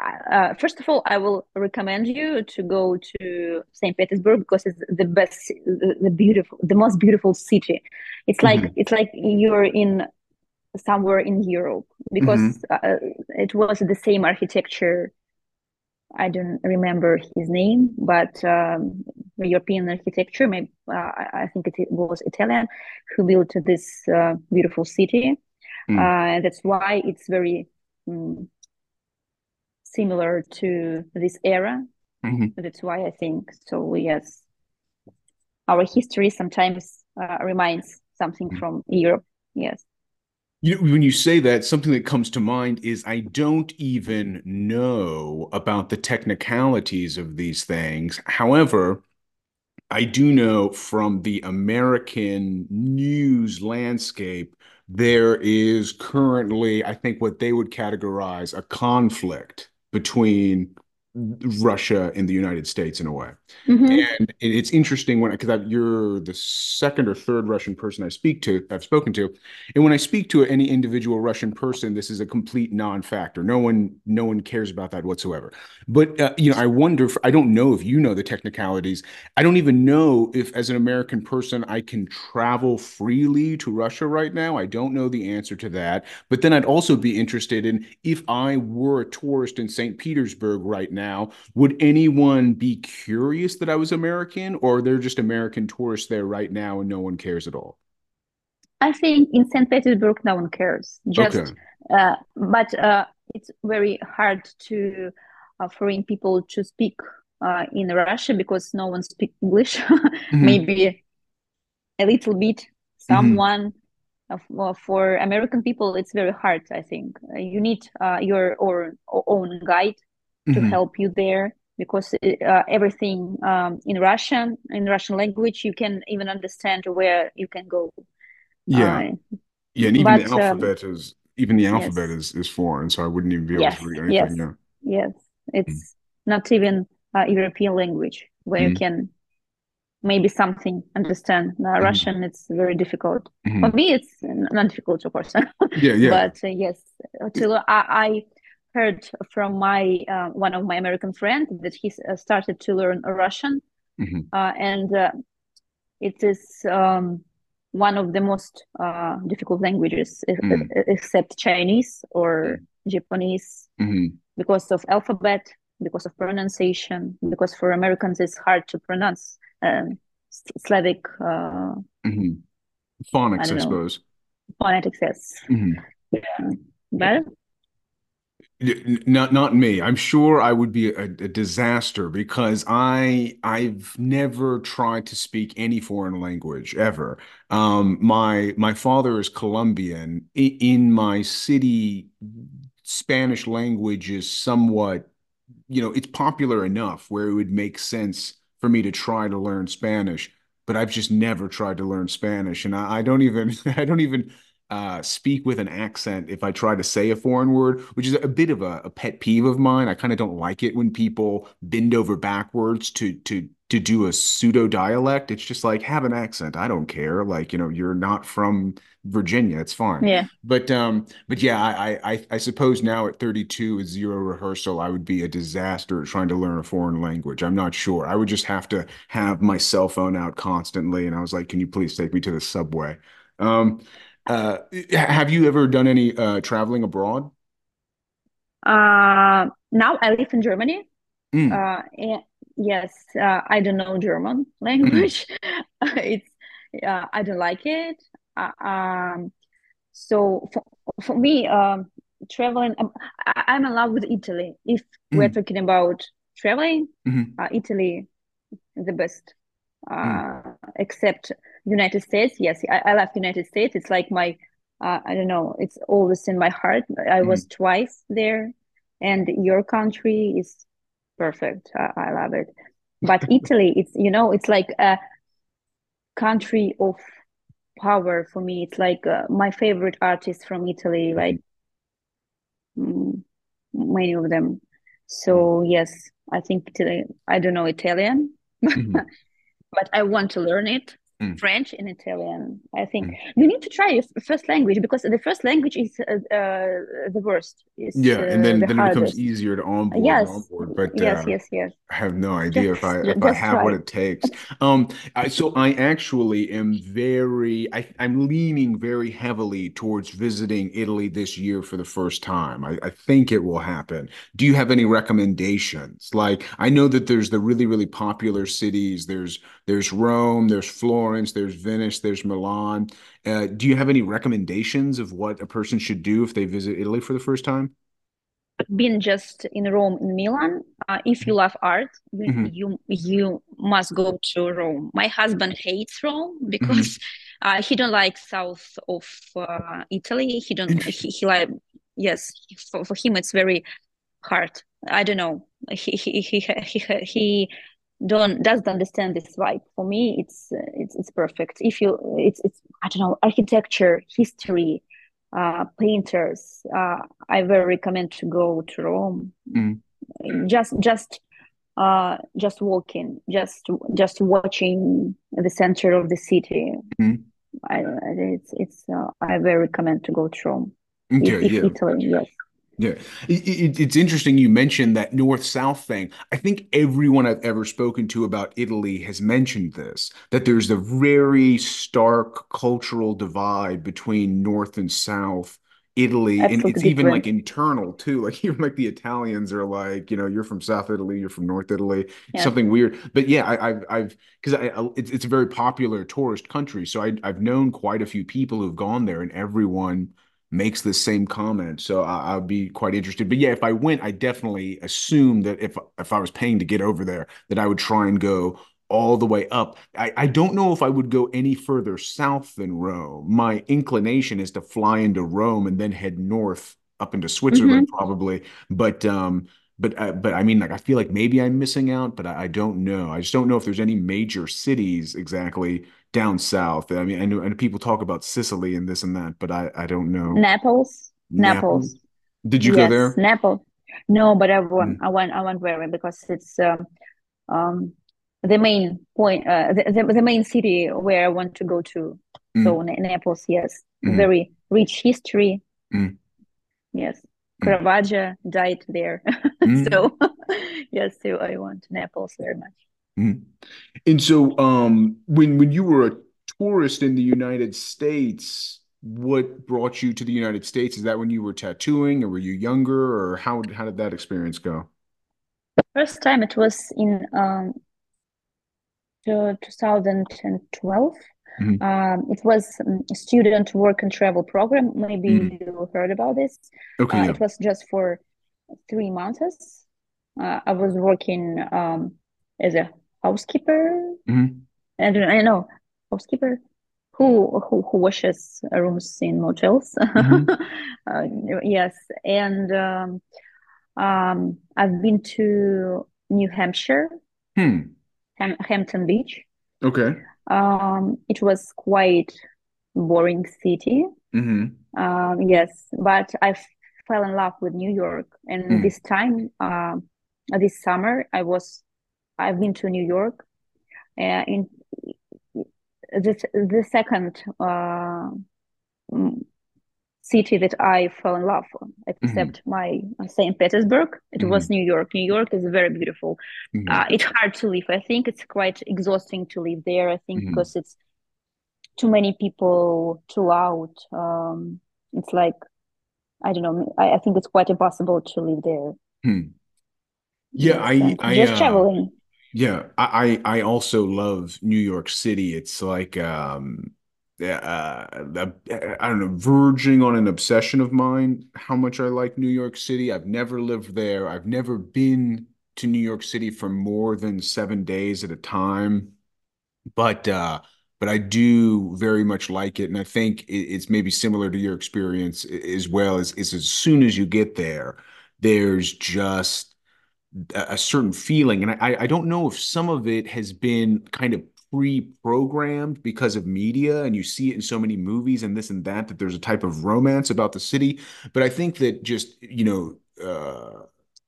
uh, first of all, I will recommend you to go to St. Petersburg because it's the best, the, beautiful, the most beautiful city. It's like mm-hmm. it's like you're in somewhere in Europe because mm-hmm. uh, it was the same architecture. I don't remember his name, but um, European architecture. Maybe uh, I think it was Italian who built this uh, beautiful city. Mm. that's why it's very um, similar to this era. Mm-hmm. That's why I think so. Yes, our history sometimes uh, reminds something mm-hmm. from Europe. Yes. You know, when you say that, something that comes to mind is I don't even know about the technicalities of these things. However, I do know from the American news landscape, there is currently, I think, what they would categorize a conflict between Russia and the United States in a way. Mm-hmm. And it's interesting when because you're the second or third Russian person I speak to, I've spoken to, and when I speak to any individual Russian person, this is a complete non-factor. No one, no one cares about that whatsoever. But uh, you know, I wonder. If, I don't know if you know the technicalities. I don't even know if, as an American person, I can travel freely to Russia right now. I don't know the answer to that. But then I'd also be interested in if I were a tourist in St. Petersburg right now now. Would anyone be curious that I was American, or they're just American tourists there right now and no one cares at all? I think in St. Petersburg, no one cares. Just, okay. uh, but uh, it's very hard to uh, foreign people to speak uh, in Russia because no one speaks English. mm-hmm. Maybe a little bit. Mm-hmm. Someone. Mm-hmm. Uh, for American people, it's very hard. I think you need uh, your own, own guide to mm-hmm. help you there because uh, everything um, in Russian in Russian language you can even understand where you can go. Yeah, uh, yeah, and even but, the um, alphabet um, is even the alphabet yes. is is foreign, so I wouldn't even be able yes, to read anything. Yes, yeah. yes, it's mm-hmm. not even a European language where mm-hmm. you can maybe something understand. Uh, mm-hmm. Russian, it's very difficult. Mm-hmm. For me, it's not difficult, of course. yeah, yeah. But uh, yes, till I, I heard from my uh, one of my American friends that he uh, started to learn Russian, mm-hmm. uh, and uh, it is um, one of the most uh, difficult languages, mm-hmm. except Chinese or. Japanese, mm-hmm. because of alphabet, because of pronunciation, because for Americans it's hard to pronounce um, Slavic uh, mm-hmm. phonics, I, I suppose. Phonetics, yes. Mm-hmm. Yeah. But not not me. I'm sure I would be a, a, disaster because I I've never tried to speak any foreign language ever. Um, my my father is Colombian. I, in my city, Spanish language is somewhat, you know, it's popular enough where it would make sense for me to try to learn Spanish, but I've just never tried to learn Spanish, and I, I don't even I don't even uh, speak with an accent if I try to say a foreign word, which is a bit of a, a pet peeve of mine. I kind of don't like it when people bend over backwards to to to do a pseudo dialect. It's just like have an accent. I don't care. Like you know, you're not from Virginia. It's fine. Yeah. But um, but yeah, I I I suppose now at 32 with zero rehearsal, I would be a disaster at trying to learn a foreign language. I'm not sure. I would just have to have my cell phone out constantly, and I was like, "Can you please take me to the subway?" Um, uh, have you ever done any uh, traveling abroad? Uh, now I live in Germany. Mm, Uh, and yes, uh, I don't know German mm, language. It's uh, I don't like it. Uh, um, so for, for me, um, traveling, um, I, I'm in love with Italy. If we're mm, talking about traveling, mm, uh, Italy is the best. Mm, Uh, except United States. Yes, I, I love United States. It's like my, uh, I don't know, it's always in my heart. I was mm. twice there, and your country is perfect. I, I love it. But Italy, it's, you know, it's like a country of power for me. It's like uh, my favorite artists from Italy, like mm, many of them. So yes, I think Italy, I don't know Italian, mm, but I want to learn it. Mm, French and Italian. I think mm. you need to try your first language because the first language is uh, uh, the worst, is Yeah, and uh, then the then it becomes easier to onboard and Yes, onboard, but yes, uh, yes, yes. I have no idea if I if I have what it takes. Um, I, so I actually am very I, I'm leaning very heavily towards visiting Italy this year for the first time. I, I think it will happen. Do you have any recommendations? Like I know that there's the really, really popular cities. There's there's Rome, there's Florence, there's Venice, there's Milan. Uh, do you have any recommendations of what a person should do if they visit Italy for the first time? Been just in Rome, in Milan. Uh, if you love art, you, hmm you you must go to Rome. My husband hates Rome hmm because uh, he don't like south of uh, Italy. He don't he, he like yes for, for him it's very hard. I don't know. He he he he he don't doesn't understand this vibe. For me, it's it's it's perfect. If you it's it's I don't know architecture, history, uh, painters. Uh, I very recommend to go to Rome. Mm, Just just uh just walking, just just watching the center of the city. mm. I it's it's uh, I very recommend to go to Rome. Okay, yeah. Italy, yes. Yeah, it, it, it's interesting you mentioned that north-south thing. I think everyone I've ever spoken to about Italy has mentioned this, that there's a very stark cultural divide between north and south Italy, and it's Absolutely even like internal too. Like even like the Italians are like, you know, you're from South Italy, you're from North Italy, Yes. something weird. But yeah, I, I've I've because I, I it's it's a very popular tourist country, so I I've known quite a few people who've gone there, and everyone makes the same comment. So I, I'd be quite interested. But yeah, if I went, I definitely assume that if if I was paying to get over there, that I would try and go all the way up. I, I don't know if I would go any further south than Rome. My inclination is to fly into Rome and then head north up into Switzerland, hmm probably. But um, but uh, but I mean, like I feel like maybe I'm missing out, but I, I don't know. I just don't know if there's any major cities exactly down south. I mean, I know, and people talk about Sicily and this and that, but I I don't know. Naples. Naples. Naples. Did you go there? Naples. No, but I want Mm, I want I want very because it's um um the main point uh the, the, the main city where I want to go to. So mm, Na- Naples, yes, mm, very rich history. mm, Yes, mm, Caravaggio died there. mm, So yes, so I want Naples very much. Mm. And so, um, when when you were a tourist in the United States, what brought you to the United States? Is that when you were tattooing, or were you younger, or how how did that experience go? First time it was in um 2012. Mm, Um, it was um, a student work and travel program. Maybe you heard about this. Okay, Uh, yeah. it was just for three months. Uh, I was working um, as a housekeeper. Mm, I don't I know housekeeper who who who washes rooms in motels. mm, Uh, yes, and um, um, I've been to New Hampshire hmm. Ham Hampton Beach. Okay. Um, it was quite boring city. Mm-hmm. Um, yes, but I fell in love with New York, and Mm. this time, uh, this summer, I was I've been to New York. Uh, in the the second uh, city that I fell in love, with, except my uh, Saint Petersburg, it was New York. New York is very beautiful. Mhm. Uh, it's hard to live. I think it's quite exhausting to live there. I think Mhm. because it's too many people, too loud. Um, it's like I don't know. I, I think it's quite impossible to live there. Hmm. Yeah, I I just uh traveling. Yeah, I I also love New York City. It's like um uh, I don't know, verging on an obsession of mine, how much I like New York City. I've never lived there. I've never been to New York City for more than seven days at a time. But uh but I do very much like it, and I think it, it's maybe similar to your experience as well. Is is as soon as you get there, there's just a, certain feeling, and I I don't know if some of it has been kind of pre-programmed because of media, and you see it in so many movies and this and that that there's a type of romance about the city. But I think that just you know, uh,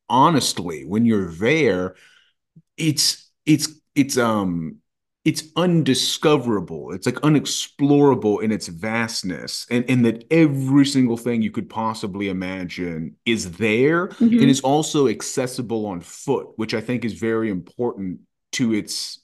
honestly, when you're there it's it's it's um it's undiscoverable. It's like unexplorable in its vastness, and and that every single thing you could possibly imagine is there and hmm is also accessible on foot, which I think is very important to its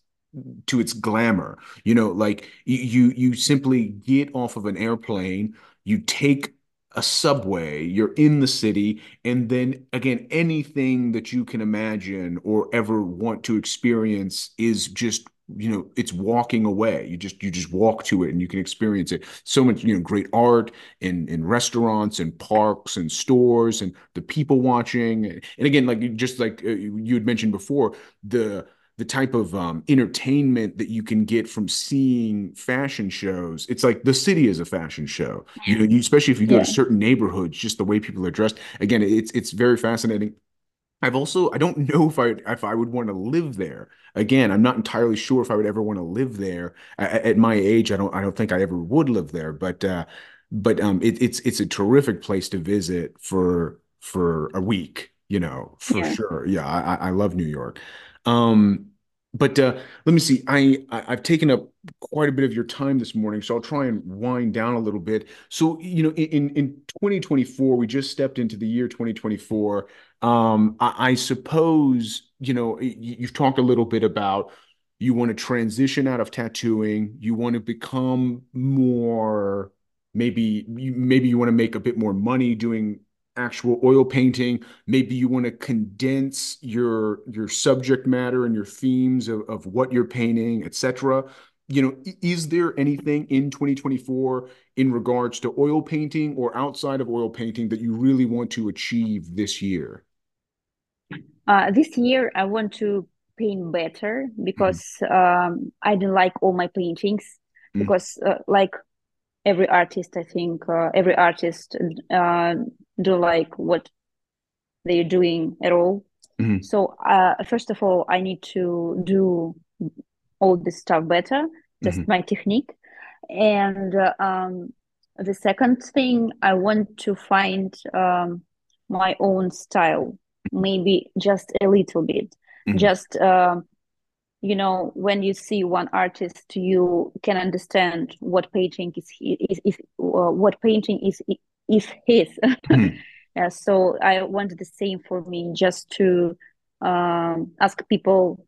to its glamour. You know, like you you simply get off of an airplane, you take a subway, you're in the city, and then again, anything that you can imagine or ever want to experience is just, you know, it's walking away. You just you just walk to it and you can experience it. So much, you know, great art in in restaurants and parks and stores and the people watching. And again, like just like uh, you had mentioned before, the the type of um, entertainment that you can get from seeing fashion shows. It's like the city is a fashion show. You know, you, especially if you go to certain neighborhoods, just the way people are dressed. Again, it's it's very fascinating. I've also I don't know if I if I would want to live there. Again, I'm not entirely sure if I would ever want to live there. A- At, my age, I don't I don't think I ever would live there. But uh, but um, it, it's it's a terrific place to visit for for a week. You know, for yeah, sure. Yeah, I I I love New York. Um, but uh, let me see. I, I I've taken up quite a bit of your time this morning, so I'll try and wind down a little bit. So, you know, in in 2024, we just stepped into the year 2024. Um, I, I suppose, you know, y- you've talked a little bit about you want to transition out of tattooing, you want to become more, maybe you maybe you want to make a bit more money doing actual oil painting. Maybe you want to condense your your subject matter and your themes of, of what you're painting, etc. You know, is there anything in 2024 in regards to oil painting or outside of oil painting that you really want to achieve this year? Uh, this year I want to paint better because um, I didn't like all my paintings mhm, because uh, like every artist, I think uh, every artist uh, do like what they're doing at all. mhm, So uh, first of all, I need to do all this stuff better, just mhm, my technique. And uh, um, the second thing, I want to find um, my own style, maybe just a little bit. mhm, Just, um, you know, when you see one artist, you can understand what painting is, is, is uh, what painting is, is his. mhm. Yeah, so I want the same for me, just to um, ask people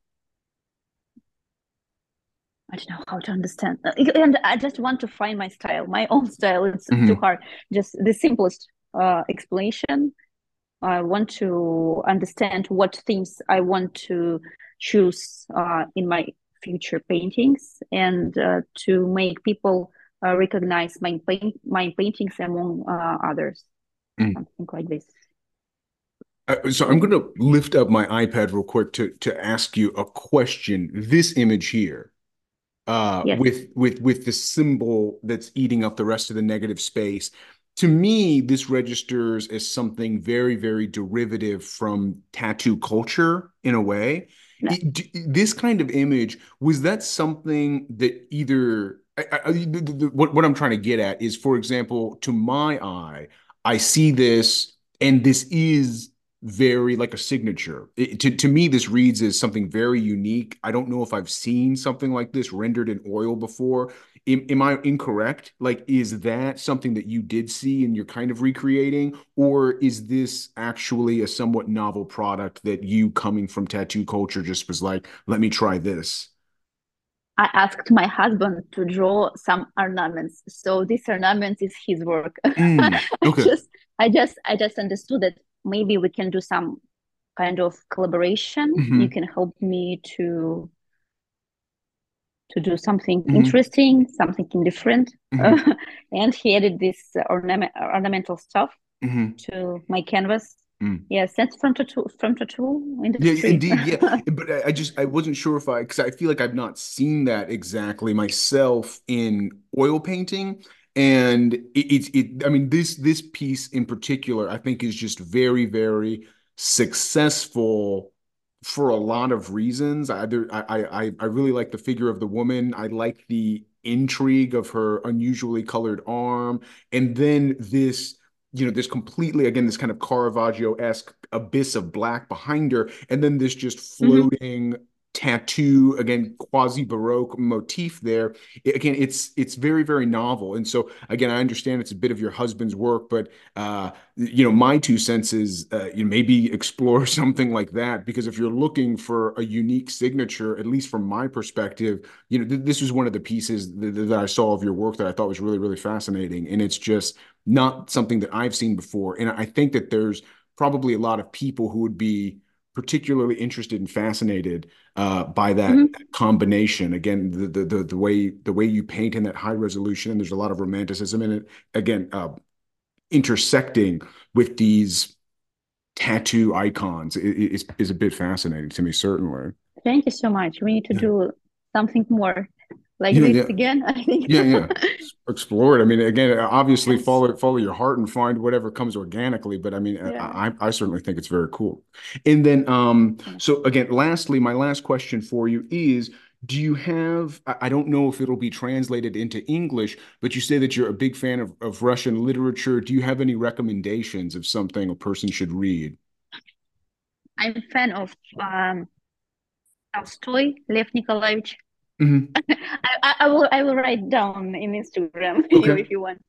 I don't know how to understand. Uh, And I just want to find my style, my own style. It's too mhm. hard. Just the simplest uh, explanation. I want to understand what themes I want to choose uh, in my future paintings and uh, to make people uh, recognize my paint my paintings among uh, others. mhm. Something like this. Uh, so I'm going to lift up my iPad real quick to to ask you a question. This image here. uh, Yes. with with with the symbol that's eating up the rest of the negative space. To me, this registers as something very, very derivative from tattoo culture in a way. it, this kind of image was that something that either I, I, the, the, what what I'm trying to get at is, for example, to my eye, I see this, and this is very like a signature. It, to to me, this reads as something very unique. I don't know if I've seen something like this rendered in oil before. Am, am I incorrect? Like, is that something that you did see and you're kind of recreating, or is this actually a somewhat novel product that you, coming from tattoo culture, just was like, let me try this? I asked my husband to draw some ornaments. So this ornament is his work. Mm, okay. I just I just I just understood that maybe we can do some kind of collaboration. Mm-hmm. You can help me to to do something mm-hmm. interesting, something different. Mm-hmm. and he added this ornament ornamental stuff mm-hmm. to my canvas. Mm. Yes, that's from tattoo from tattoo industry. Yeah, indeed. Yeah, but I, I just I wasn't sure if I because I feel like I've not seen that exactly myself in oil painting, and it's it, it. I mean this this piece in particular I think is just very very successful for a lot of reasons. I I I I really like the figure of the woman. I like the intrigue of her unusually colored arm, and then this you know, this completely, again, this kind of Caravaggio-esque abyss of black behind her, and then this just mm-hmm. floating mm-hmm. Tattoo, again, quasi-Baroque motif there. It, again, it's it's very, very novel. And so, again, I understand it's a bit of your husband's work, but uh, you know, my two senses, uh, you maybe explore something like that because if you're looking for a unique signature, at least from my perspective, you know, th- this was one of the pieces that, that I saw of your work that I thought was really, really fascinating, and it's just not something that I've seen before. And I think that there's probably a lot of people who would be particularly interested and fascinated uh, by that mm-hmm. combination. Again, the, the, the the way the way you paint in that high resolution, and there's a lot of romanticism in it. Again, uh, intersecting with these tattoo icons is is a bit fascinating to me. Certainly. Thank you so much. We need to yeah. do something more like yeah, this yeah. again. I think. yeah, yeah. Explore it. I mean, again, obviously yes. follow follow your heart and find whatever comes organically. But I mean, yeah. I, I certainly think it's very cool. And then, um, so again, lastly, my last question for you is. Do you have, I don't know if it'll be translated into English, but you say that you're a big fan of, of Russian literature. Do you have any recommendations of something a person should read? I'm a fan of um, Tolstoy, Lev Nikolaevich Mm-hmm. I, I, will I will write down in Instagram okay. if you want.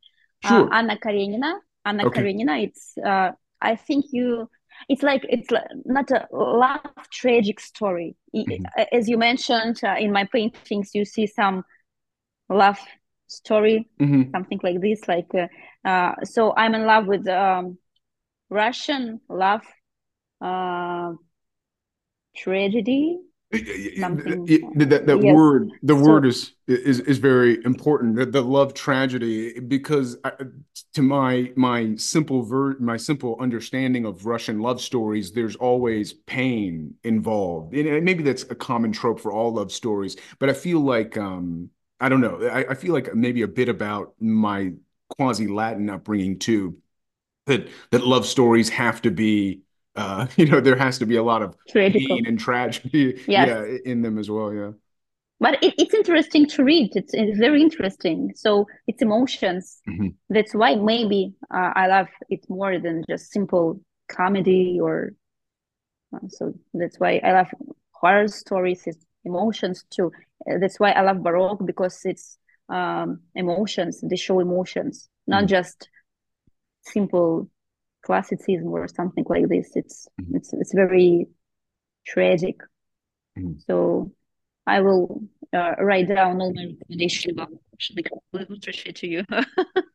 Uh, sure. Uh, Anna Karenina. Anna okay. Karenina. It's uh, I think you. It's like it's not a love tragic story. Mm-hmm. As you mentioned uh, in my paintings, you see some love story, mm-hmm. something like this. Like uh, uh, so, I'm in love with um, Russian love uh, tragedy that that yes. word the so, word is is is very important the, the love tragedy because I, to my my simple ver my simple understanding of russian love stories there's always pain involved and maybe that's a common trope for all love stories but i feel like um i don't know i, I feel like maybe a bit about my quasi latin upbringing too that that love stories have to be uh, you know, there has to be a lot of Tragical. pain and tragedy, yes. yeah, in them as well. Yeah. But it, it's interesting to read. It's, it's very interesting. So it's emotions. Mm-hmm. That's why maybe uh, I love it more than just simple comedy or. Uh, so that's why I love horror stories. It's emotions too. Uh, that's why I love Baroque because it's um, emotions. They show emotions, not mm-hmm. just simple classicism or something like this. It's mm-hmm. it's it's very tragic. Mm-hmm. So I will uh, write down all my recommendations about literature to you.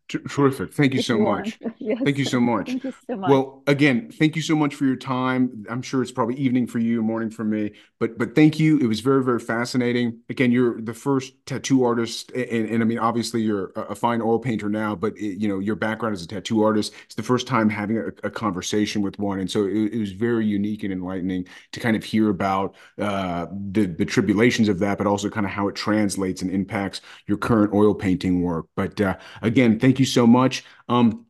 Terrific. Thank you so much. Yes. Thank you so much. Thank you so much. Well, again, thank you so much for your time. I'm sure it's probably evening for you, morning for me, but but thank you. It was very very fascinating. Again, you're the first tattoo artist, and, and I mean, obviously you're a, fine oil painter now, but it, you know your background as a tattoo artist. It's the first time having a, a conversation with one, and so it, it, was very unique and enlightening to kind of hear about uh, the the tribulations of that, but also kind of how it translates and impacts your current oil painting work. But uh, again, thank you so much. Um,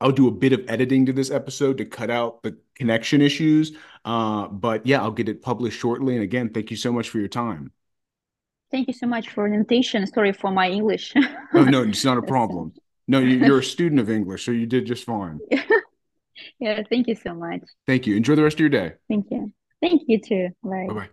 I'll do a bit of editing to this episode to cut out the connection issues. Uh, but yeah, I'll get it published shortly. And again, thank you so much for your time. Thank you so much for an invitation. Sorry for my English. oh, no, it's not a problem. No, you're a student of English, so you did just fine. yeah, thank you so much. Thank you. Enjoy the rest of your day. Thank you. Thank you too. Bye bye.